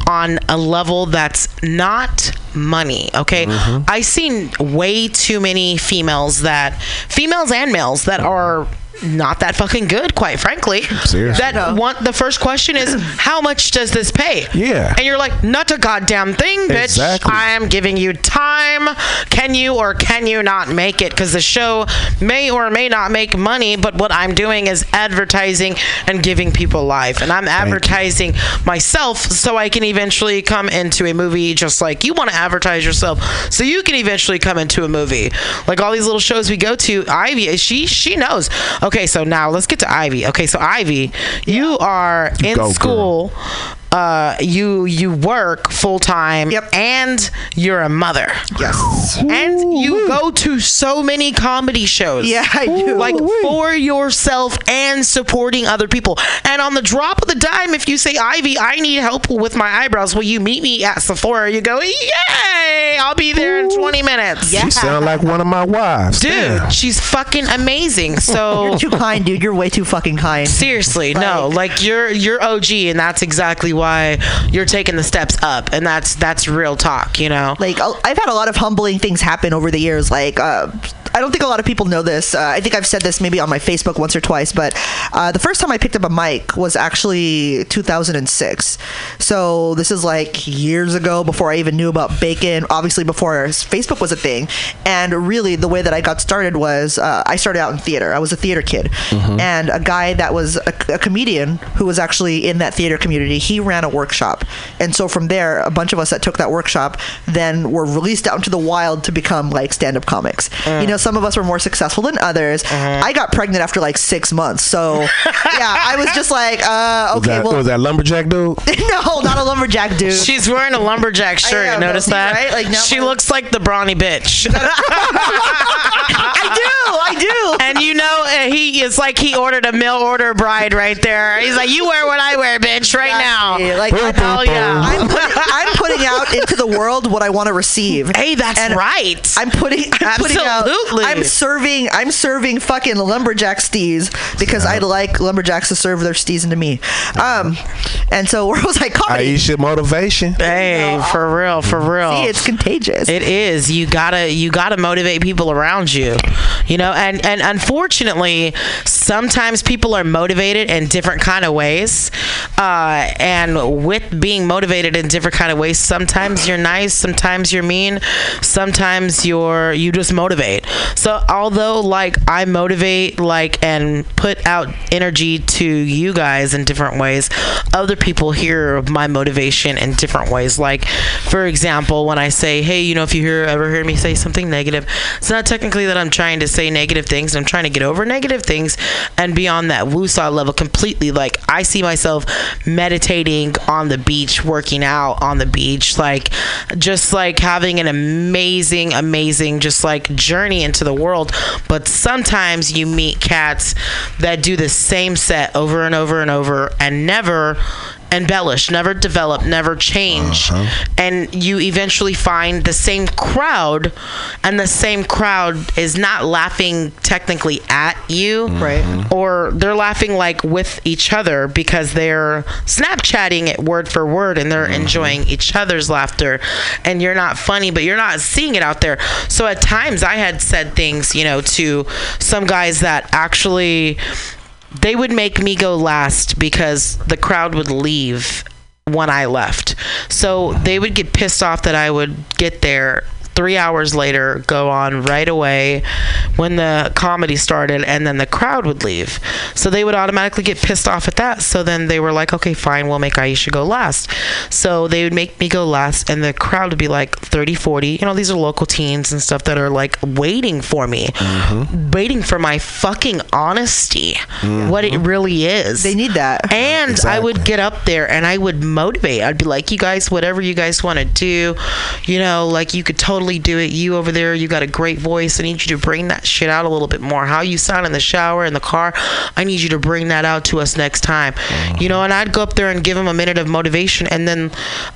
on a level that's not money. Okay, Mm-hmm. I seen way too many females that females and males that are not that fucking good, quite frankly. Seriously. That one. The first question is, how much does this pay? Yeah. And you're like, not a goddamn thing, bitch. Exactly. I am giving you time. Can you or can you not make it? Because the show may or may not make money, but what I'm doing is advertising and giving people life. And I'm advertising myself so I can eventually come into a movie just like you want to advertise yourself so you can eventually come into a movie. Like all these little shows we go to, Ivy, she she knows. Okay, so now let's get to Ivy. Okay, so Ivy, you are in Go, girl. School uh, you you work full time yep. and you're a mother. Yes. And you go to so many comedy shows. Yeah, I do. Like for yourself and supporting other people. And on the drop of the dime, if you say, Ivy, I need help with my eyebrows, will you meet me at Sephora? You go, Yay! I'll be there in 20 minutes. She sound like one of my wives. Dude, Damn. she's fucking amazing. So You're too kind, dude. You're way too fucking kind. Seriously, no. Like you're you're OG, and that's exactly why you're taking the steps up, and that's that's real talk, you know. Like I'll- I've had a lot of humbling things happen over the years. Like uh, I don't think a lot of people know this. Uh, I think I've said this maybe on my Facebook once or twice, but uh, the first time I picked up a mic was actually 2006. So this is like years ago before I even knew about bacon. Obviously before Facebook was a thing. And really, the way that I got started was uh, I started out in theater. I was a theater kid, and a guy that was a, a comedian who was actually in that theater community. He ran a workshop, and so from there, a bunch of us that took that workshop then were released out into the wild to become like stand-up comics. You know, some of us were more successful than others. I got pregnant after like six months, so yeah, I was just like, uh, Was okay, that, well, was that lumberjack dude? no, not a lumberjack dude. She's wearing a lumberjack shirt. am, you notice that? right? Like, now she my- looks like the brawny bitch. I do, I do. and you know, uh, he is like he ordered a mail order bride right there. He's like, you wear what I wear, bitch, right now. Like, I'm, Hell yeah. I'm, putting, I'm putting out into the world what I want to receive. Hey, that's right. I'm putting, I'm putting out. Absolutely. I'm serving. I'm serving fucking lumberjack stees because I like lumberjacks to serve their stees into me. Um, and so where was I? Comedy. Aisha motivation. Hey, for real, for real. See, it's contagious. It is. You gotta you gotta motivate people around you. You know, and and unfortunately, sometimes people are motivated in different kind of ways. Uh, and with being motivated in different kind of ways, sometimes you're nice, sometimes you're mean, sometimes you're you just motivate. So although like I motivate like and put out energy to you guys in different ways, other people hear my motivation in different ways. Like for example, when I say, "Hey, you know, if you hear ever hear me say something negative, it's not technically that I'm trying to say negative things. I'm trying to get over negative things and beyond on that woosah level completely. Like I see myself meditating on the beach, working out on the beach, like just like having an amazing, amazing, just like journey into the world. But sometimes you meet cats that do the same set over and over and over and never embellish, never develop, never change. Uh-huh. And you eventually find the same crowd, and the same crowd is not laughing technically at you. Right. Mm-hmm. Or they're laughing like with each other because they're Snapchatting it word for word and they're mm-hmm. enjoying each other's laughter. And you're not funny, but you're not seeing it out there. So at times I had said things, you know, to some guys that actually they would make me go last because the crowd would leave when I left. So they would get pissed off that I would get there three hours later, go on right away when the comedy started, and then the crowd would leave. So they would automatically get pissed off at that. So then they were like, okay, fine, we'll make Aisha go last. So they would make me go last, and the crowd would be like 30, 40. You know, these are local teens and stuff that are like waiting for me, mm-hmm. waiting for my fucking honesty, mm-hmm. what it really is. They need that. And I would get up there and I would motivate. I'd be like, you guys, whatever you guys want to do, you know, like you could totally do it. You over there, you got a great voice. I need you to bring that shit out a little bit more. How you sound in the shower, in the car, I need you to bring that out to us next time. Uh-huh. You know, and I'd go up there and give them a minute of motivation and then,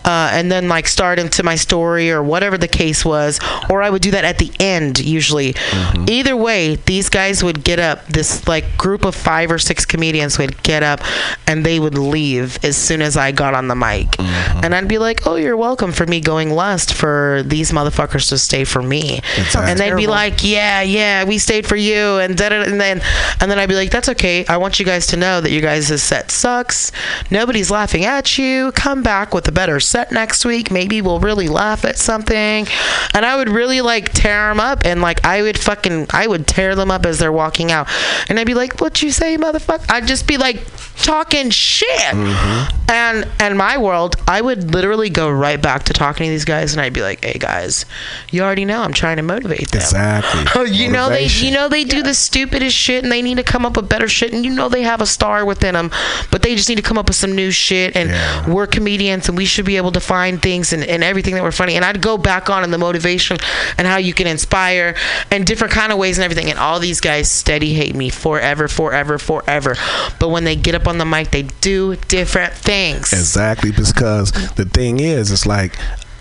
uh, and then like start into my story or whatever the case was. Or I would do that at the end usually. Mm-hmm. Either way, these guys would get up. This like group of five or six comedians would get up and they would leave as soon as I got on the mic. Mm-hmm. And I'd be like, "Oh, you're welcome for me going last for these motherfuckers to stay for me." And they'd be like, "Yeah, yeah, we stayed for you." And da and then and then I'd be like, "That's okay. I want you guys to know that you guys' set sucks. Nobody's laughing at you. Come back with a better set next week. Maybe we'll really laugh at something." And I would really like tear them up and like I would fucking I would tear them up as they're walking out. And I'd be like, "What you say, motherfucker?" I'd just be like talking shit. Mm-hmm. And and my world, I would literally go right back to talking to these guys and I'd be like, "Hey guys, you already know I'm trying to motivate them." Exactly. You know they you know they do the stupidest shit and they need to come up with better shit and you know they have a star within them but they just need to come up with some new shit and we're comedians and we should be able to find things and, and everything that we're funny. And I'd go back on in the motivation and how you can inspire and different kind of ways and everything. And all these guys steady hate me forever forever forever. But when they get up on the mic they do different things. Exactly, because the thing is, it's like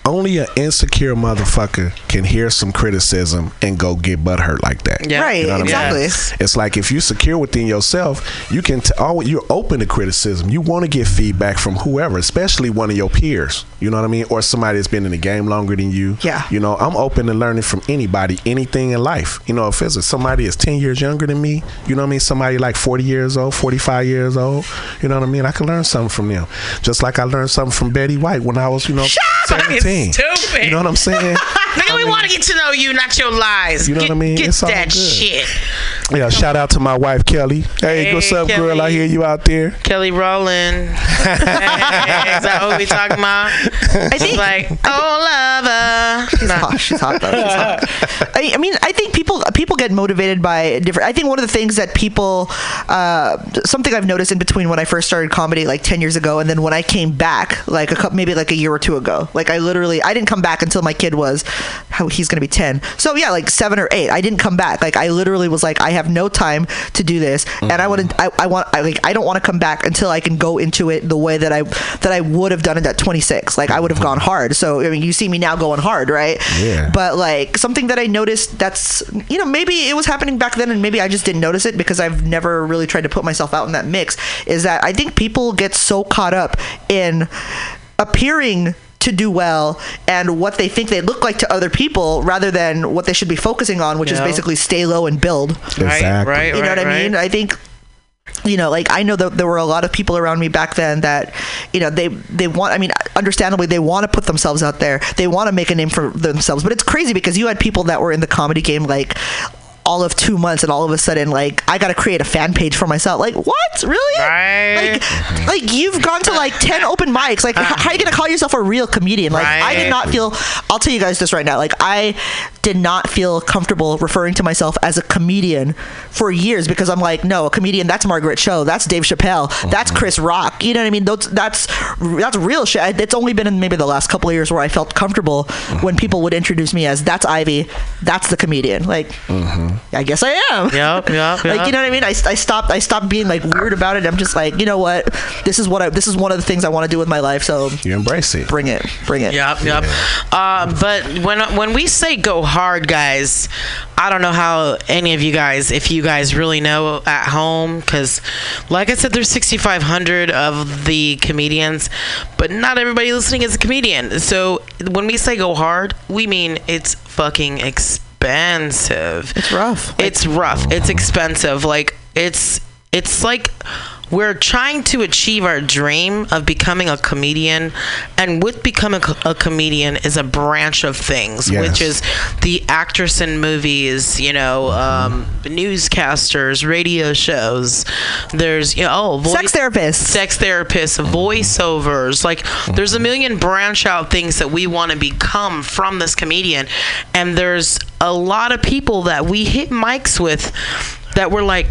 only an insecure motherfucker can hear some criticism and go get butt hurt like that. Yeah. Right, you know exactly. I mean? It's like if you secure within yourself, you can t- always, you're open to criticism. You want to get feedback from whoever, especially one of your peers. You know what I mean, or somebody that's been in the game longer than you. Yeah. You know, I'm open to learning from anybody, anything in life. You know, if it's somebody is 10 years younger than me, you know what I mean, somebody like 40 years old, 45 years old, you know what I mean, I can learn something from them. Just like I learned something from Betty White when I was, you know, Shut 17 saying? Stupid. You know what I'm saying? Nigga, we want to get to know you, not your lies. You know get, what I mean? Get it's that shit. Yeah, shout out to my wife Kelly. Hey, hey what's up, Kelly. girl? I hear you out there. Kelly Rowland. is that what we talking about? I think, like, oh lover. She's no. hot. She's hot though. She's hot. I, I mean, I think people people get motivated by different. I think one of the things that people, uh, something I've noticed in between when I first started comedy like ten years ago, and then when I came back like a couple, maybe like a year or two ago. Like I literally, I didn't come back until my kid was, how he's gonna be ten. So yeah, like seven or eight. I didn't come back. Like I literally was like, I have no time to do this, and I want to. I, I want. I like. I don't want to come back until I can go into it the way that I that I would have done it at 26. Like I would have gone hard. So I mean, you see me now going hard, right? Yeah. But like something that I noticed that's you know maybe it was happening back then and maybe I just didn't notice it because I've never really tried to put myself out in that mix is that I think people get so caught up in appearing to do well and what they think they look like to other people rather than what they should be focusing on which is basically stay low and build Right, Exactly. right, you know right, what I mean right. I think you know like i know that there were a lot of people around me back then that you know they they want i mean understandably they want to put themselves out there. They want to make a name for themselves. But it's crazy because you had people that were in the comedy game like all of two months, and all of a sudden, like I got to create a fan page for myself. Like what? Really? Right. Like, like you've gone to like ten open mics. Like, how are you gonna call yourself a real comedian? Like, I did not feel. I'll tell you guys this right now. Like, I did not feel comfortable referring to myself as a comedian for years because I'm like, no, a comedian. That's Margaret Cho. That's Dave Chappelle. That's uh-huh. Chris Rock. You know what I mean? Those, that's that's real shit. It's only been in maybe the last couple of years where I felt comfortable when uh-huh. people would introduce me as that's Ivy. That's the comedian. Like, uh-huh. I guess I am. Yep, yep, like yep. you know what I mean? I, I stopped I stopped being like weird about it. I'm just like, you know what? This is what I this is one of the things I want to do with my life. So you embrace it. Bring it. Bring it. Yep, yep. Uh, but when when we say go hard, guys, I don't know how any of you guys, if you guys really know at home, because like I said, there's 6,500 of the comedians, but not everybody listening is a comedian. So when we say go hard, we mean it's fucking expensive. It's rough. It's rough. It's expensive. Like it's it's like we're trying to achieve our dream of becoming a comedian and with becoming a, a comedian is a branch of things Yes. which is the actress in movies you know um, newscasters radio shows. There's you know oh voice, Sex therapists. Sex therapists voiceovers. Like there's a million branch out things that we want to become from this comedian. And there's a lot of people that we hit mics with that were like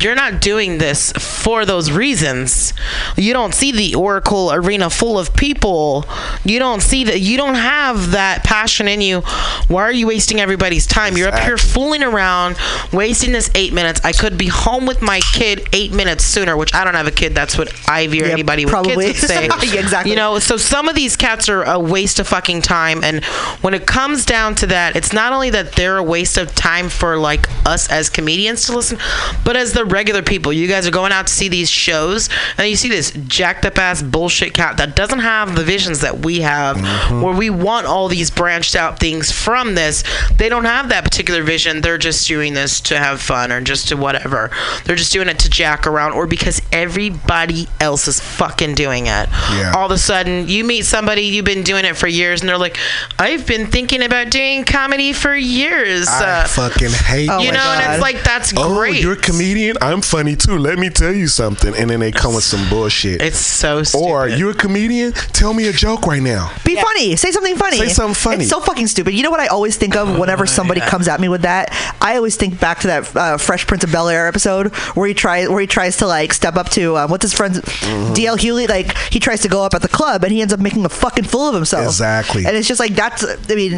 you're not doing this for those reasons. You don't see the Oracle arena full of people. You don't see that. You don't have that passion in you. Why are you wasting everybody's time? You're up here fooling around, wasting this eight minutes. I could be home with my kid eight minutes sooner, which I don't have a kid. That's what Ivy or Yep, anybody with probably. kids would say. Yeah, exactly. You know, so some of these cats are a waste of fucking time. And when it comes down to that, it's not only that they're a waste of time for like us as comedians to listen, but as the regular people. You guys are going out to see these shows, and you see this jacked up ass bullshit cat that doesn't have the visions that we have, where we want all these branched out things from this. They don't have that particular vision. They're just doing this to have fun or just to whatever. They're just doing it to jack around or because everybody else is fucking doing it. Yeah. All of a sudden, you meet somebody, you've been doing it for years, and they're like, I've been thinking about doing comedy for years. I Uh, fucking hate you know, and it's like, that's oh, great. you're a comedian. I'm funny too. Let me tell you something. And then they come with some bullshit. It's so stupid. Or you're a comedian. Tell me a joke right now. Be funny. Say something funny. Say something funny. It's so fucking stupid. You know what I always think of whenever somebody comes at me with that? I always think back to that uh, Fresh Prince of Bel Air episode where he tries where he tries to like step up to um, what's his friend Mm-hmm. DL Hughley. Like he tries to go up at the club and he ends up making a fucking fool of himself. Exactly. And it's just like that's. I mean,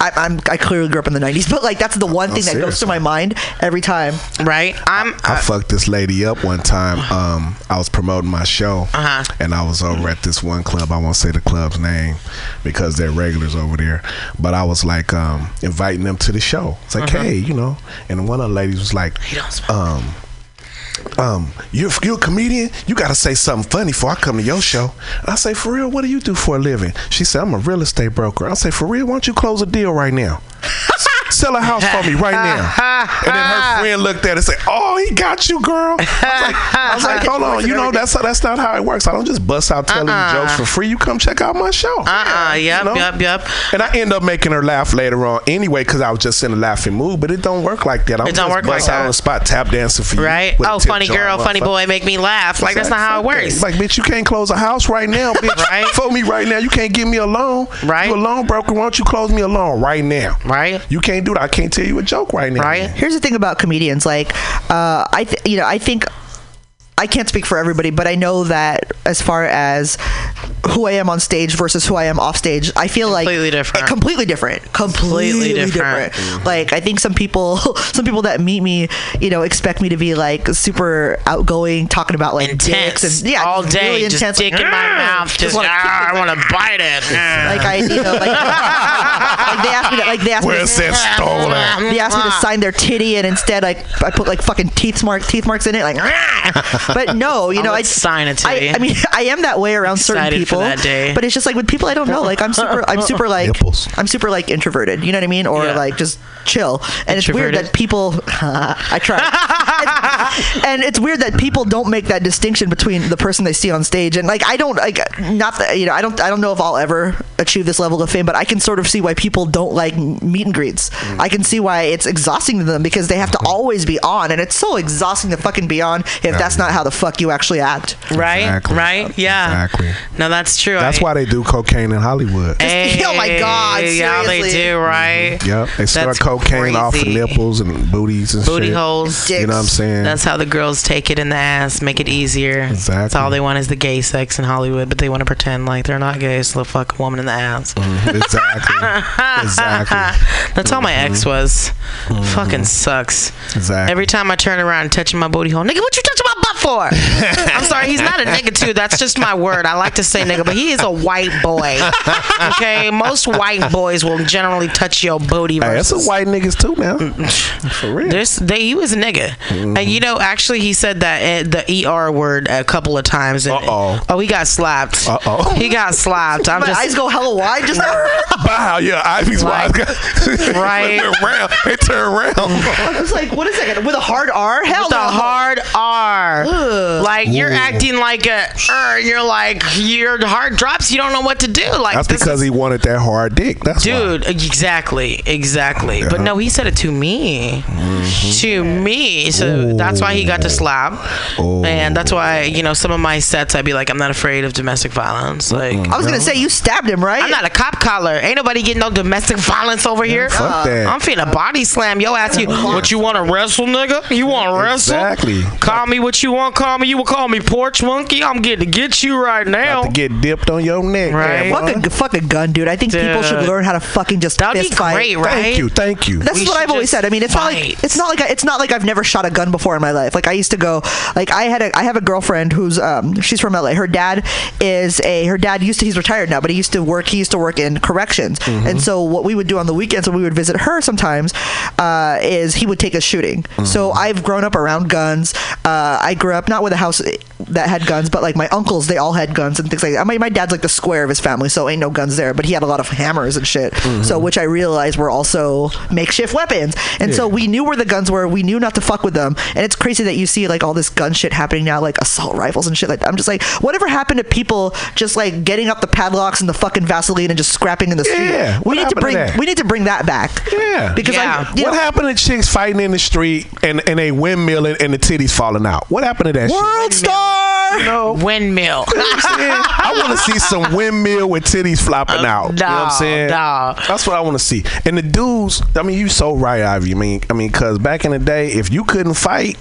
I, I'm I clearly grew up in the '90s, but like that's the one Oh, thing that goes seriously. through my mind every time. Right. I'm. I fucked this lady up one time. Um, I was promoting my show, Uh-huh. and I was over at this one club. I won't say the club's name because they're regulars over there. But I was like um, inviting them to the show. It's like, Uh-huh. hey, you know. And one of the ladies was like, um, um, you're, you're a comedian. You got to say something funny before I come to your show. And I say, for real, what do you do for a living? She said, I'm a real estate broker. I say, for real, why don't you close a deal right now? Sell a house for me right now. And then her friend looked at it and said, "Oh, he got you, girl." I was like, I was like "Hold on, you know that's that's not how it works. I don't just bust out telling Uh-uh. you jokes for free. You come check out my show." Uh-uh. Yep. Yep. Yep. And I end up making her laugh later on anyway because I was just in a laughing mood. But it don't work like that. I'm It don't work like out that. on the spot tap dancing for you. Right. Oh, funny girl, funny boy, make me laugh. Like that's not how it works. Like, bitch, you can't close a house right now, bitch. Right. For me right now. You can't give me a loan. Right. You a loan broker. Why don't you close me a loan right now? Right. You can't do that. I can't tell you a joke right now. Right. Here's the thing about comedians. Like, uh, I, th- you know, I think I can't speak for everybody, but I know that as far as who I am on stage versus who I am off stage, I feel Completely like different. completely different, completely, Completely different. different. Like, I think some people, some people that meet me, you know, expect me to be like super outgoing, talking about like Intense. dicks and yeah, all day, really just intense, dick like, in my mouth. Just, wanna ah. I want to bite it. like I, you know, like, like they asked me to, like they asked me to, that stone they asked me to sign their titty, and instead, like I put like fucking teeth mark teeth marks in it, like. But no, you I know, would I sign a I, titty. I mean, I am that way around certain Excited for people. that day. But it's just like with people I don't know. Like I'm super, I'm super like, Nipples. I'm super like introverted. You know what I mean? Or Yeah. like just chill. And it's weird that people. I try. and it's weird that people don't make that distinction between the person they see on stage and like I don't like not that you know I don't I don't know if I'll ever achieve this level of fame, but I can sort of see why people don't like meet and greets. Mm. I can see why it's exhausting to them because they have to always be on, and it's so exhausting to fucking be on if that's not how the fuck you actually act. Right? Exactly. Right? Yeah. Exactly. No, that's true. That's I- why they do cocaine in Hollywood. oh my God, Hey, Yeah, they do, right? Mm-hmm. Yep, they start That's cocaine off the nipples and booties and Booty shit. holes. You know what I'm saying? That's how the girls take it in the ass, make it easier. Exactly. That's all they want is the gay sex in Hollywood, but they want to pretend like they're not gay, so they'll fuck a woman in the ass. Mhm, exactly. exactly. That's all my ex mm-hmm. was. Mm-hmm. Fucking sucks. Exactly. Every time I turn around and touching my booty hole, nigga, what you touching my butt for? I'm sorry, he's not a nigga too. That's just my word. I like to say nigga, but he is a white boy. Okay, most white boys will generally touch your booty. Hey, that's Versus some white niggas too now. For real. There's they he was a nigga, and you know actually he said that uh, the er word a couple of times. Uh oh. Oh, he got slapped. Uh oh. He got slapped. I'm My just eyes go hella wide just now. Wow, yeah, Ivy's Like, wife. right. they turn around. They turn around. I was like, what is that? With a hard R? Hell with a hard R. Ugh. Like you're Ooh. acting like a er, you're like your heart drops. You don't know what to do. Like That's because is- he wanted that hard dick. That's why. Dude, exactly, exactly. But no, he said it to me, Mm-hmm. to me. So that's why he got the slap, Oh. and that's why you know some of my sets I'd be like, I'm not afraid of domestic violence. Like I was gonna say you stabbed him, right? I'm not a cop collar. Ain't nobody getting no domestic violence over here. fuck that. I'm finna body slam yo ass. You what you want to wrestle, nigga? You want to wrestle? Exactly. Call me what you want. Call me. You will call me porch monkey. I'm getting to get you right now. To get dipped on your neck. Right. there, boy. Fuck a, fuck a gun, dude. I think people should learn how to fucking just That'd be fist fight. great, right? Thank you. Thank you. That's We what I've always said. I mean, it's not like it's not like I, it's not like I've never shot a gun before in my life. Like I used to go, like I had a I have a girlfriend who's um she's from LA. Her dad is a her dad used to he's retired now, but he used to work he used to work in corrections. And so what we would do on the weekends when we would visit her sometimes uh, is he would take us shooting. So I've grown up around guns. Uh, I grew up not with a house that had guns, but like my uncles they all had guns and things like that. My, my dad's like the square of his family, so ain't no guns there. But he had a lot of hammers and shit. Mm-hmm. So which I realized were also makeshift weapons. And so we knew where the guns were. We knew not to fuck with them. And it's crazy that you see like all this gun shit happening now, like assault rifles and shit like that. I'm just like, whatever happened to people just like getting up the padlocks and the fucking Vaseline and just scrapping in the street? Yeah, we need to happened to bring that? we need to bring that back. Yeah. Because Yeah. I, what know, happened to chicks fighting in the street and, and they windmilling and the titties falling out? What happened to that World shit? Star. You know, Windmill. You know what I'm saying? I want to see some windmill with titties flopping uh, out. you know what I'm saying? no. That's what I want to see. And the dudes, I mean, you so right, Ivy. I mean, I mean, cause back in the day, if you couldn't fight,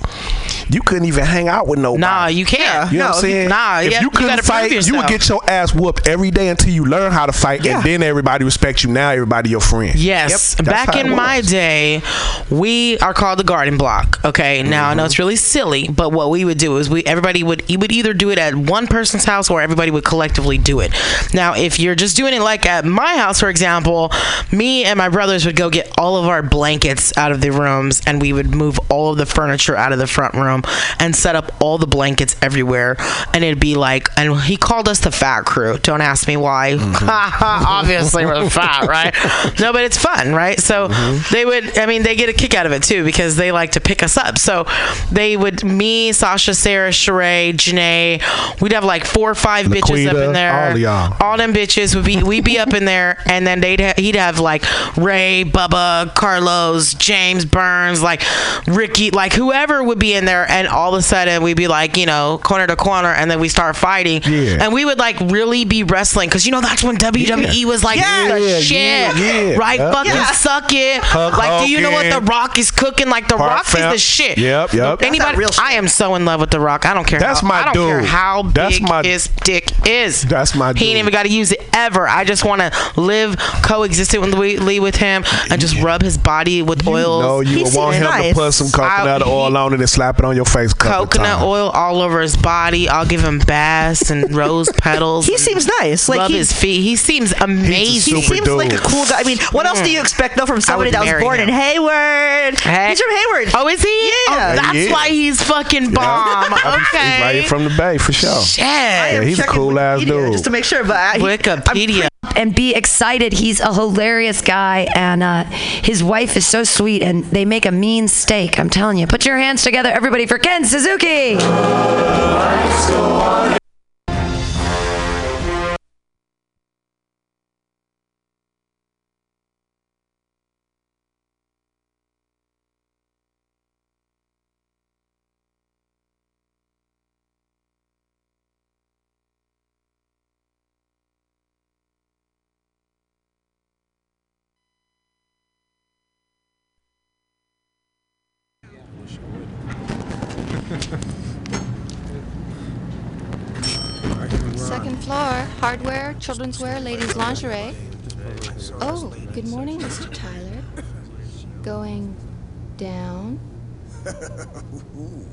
you couldn't even hang out with nobody. Nah, you can't. You know what I'm saying? Nah, if yeah, you you couldn't gotta fight, you would get your ass whooped every day until you learn how to fight, Yeah. and then everybody respect you. Now everybody your friend. Yes. Yep, Back in my day, we are called the garden block. Okay. Now I know mm-hmm. it's really silly, but what we would do is we everybody would you would either do it at one person's house or everybody would collectively do it. Now, if you're just doing it like at my house, for example, me and my brothers would go get all of our blankets out of the rooms and we would move all of the furniture out of the front room and set up all the blankets everywhere. And it'd be like, and he called us the fat crew. Don't ask me why. Mm-hmm. Obviously, we're fat, right? No, but it's fun, right? So mm-hmm. they would, I mean, they get a kick out of it too because they like to pick us up. So they would, me, Sasha, Sarah, Sheree, Janae, we'd have like four or five bitches up in there. all y'all. All them bitches would be, we'd be up in there, and then they'd ha- he'd have like Ray, Bubba, Carlos, James Burns, like Ricky, like whoever would be in there, and all of a sudden we'd be like, you know, corner to corner, and then we start fighting, Yeah. and we would like really be wrestling because you know that's when WWE was like Yeah, the yeah, shit, yeah, yeah. right? Yep. Fucking Yeah. suck it. Hulk like, do you know what the Rock is cooking? Like the Park Rock is the shit. Yep, yep. Anybody? real shit. I am so in love with the Rock. I don't care. That's how, my I don't care dude. how That's big my- his dick is. That's my Dude. He ain't even got to use it ever. I just want to live coexistently with him and just rub his body with oils. No, you He would want seems him nice. to put some coconut I- oil on it and slap it on your face. Coconut oil all over his body. I'll give him baths and rose petals. He seems nice. Like rub he, his feet. He seems amazing. he super seems like a cool guy. I mean, what else do you mm. expect though from somebody that was born him. in Hayward? Hey. He's from Hayward. Oh, is he? Yeah. Oh, that's Yeah. why he's fucking bomb. Yeah. He's right from the bay for sure. Shit. Yeah, he's a cool ass dude. Just to make sure, but I, he, Wikipedia. And be excited. He's a hilarious guy, and uh, his wife is so sweet, and they make a mean steak. I'm telling you. Put your hands together, everybody, for Ken Suzuki. Hardware, children's wear, ladies' lingerie. Oh, good morning, Mr. Tyler. Going down.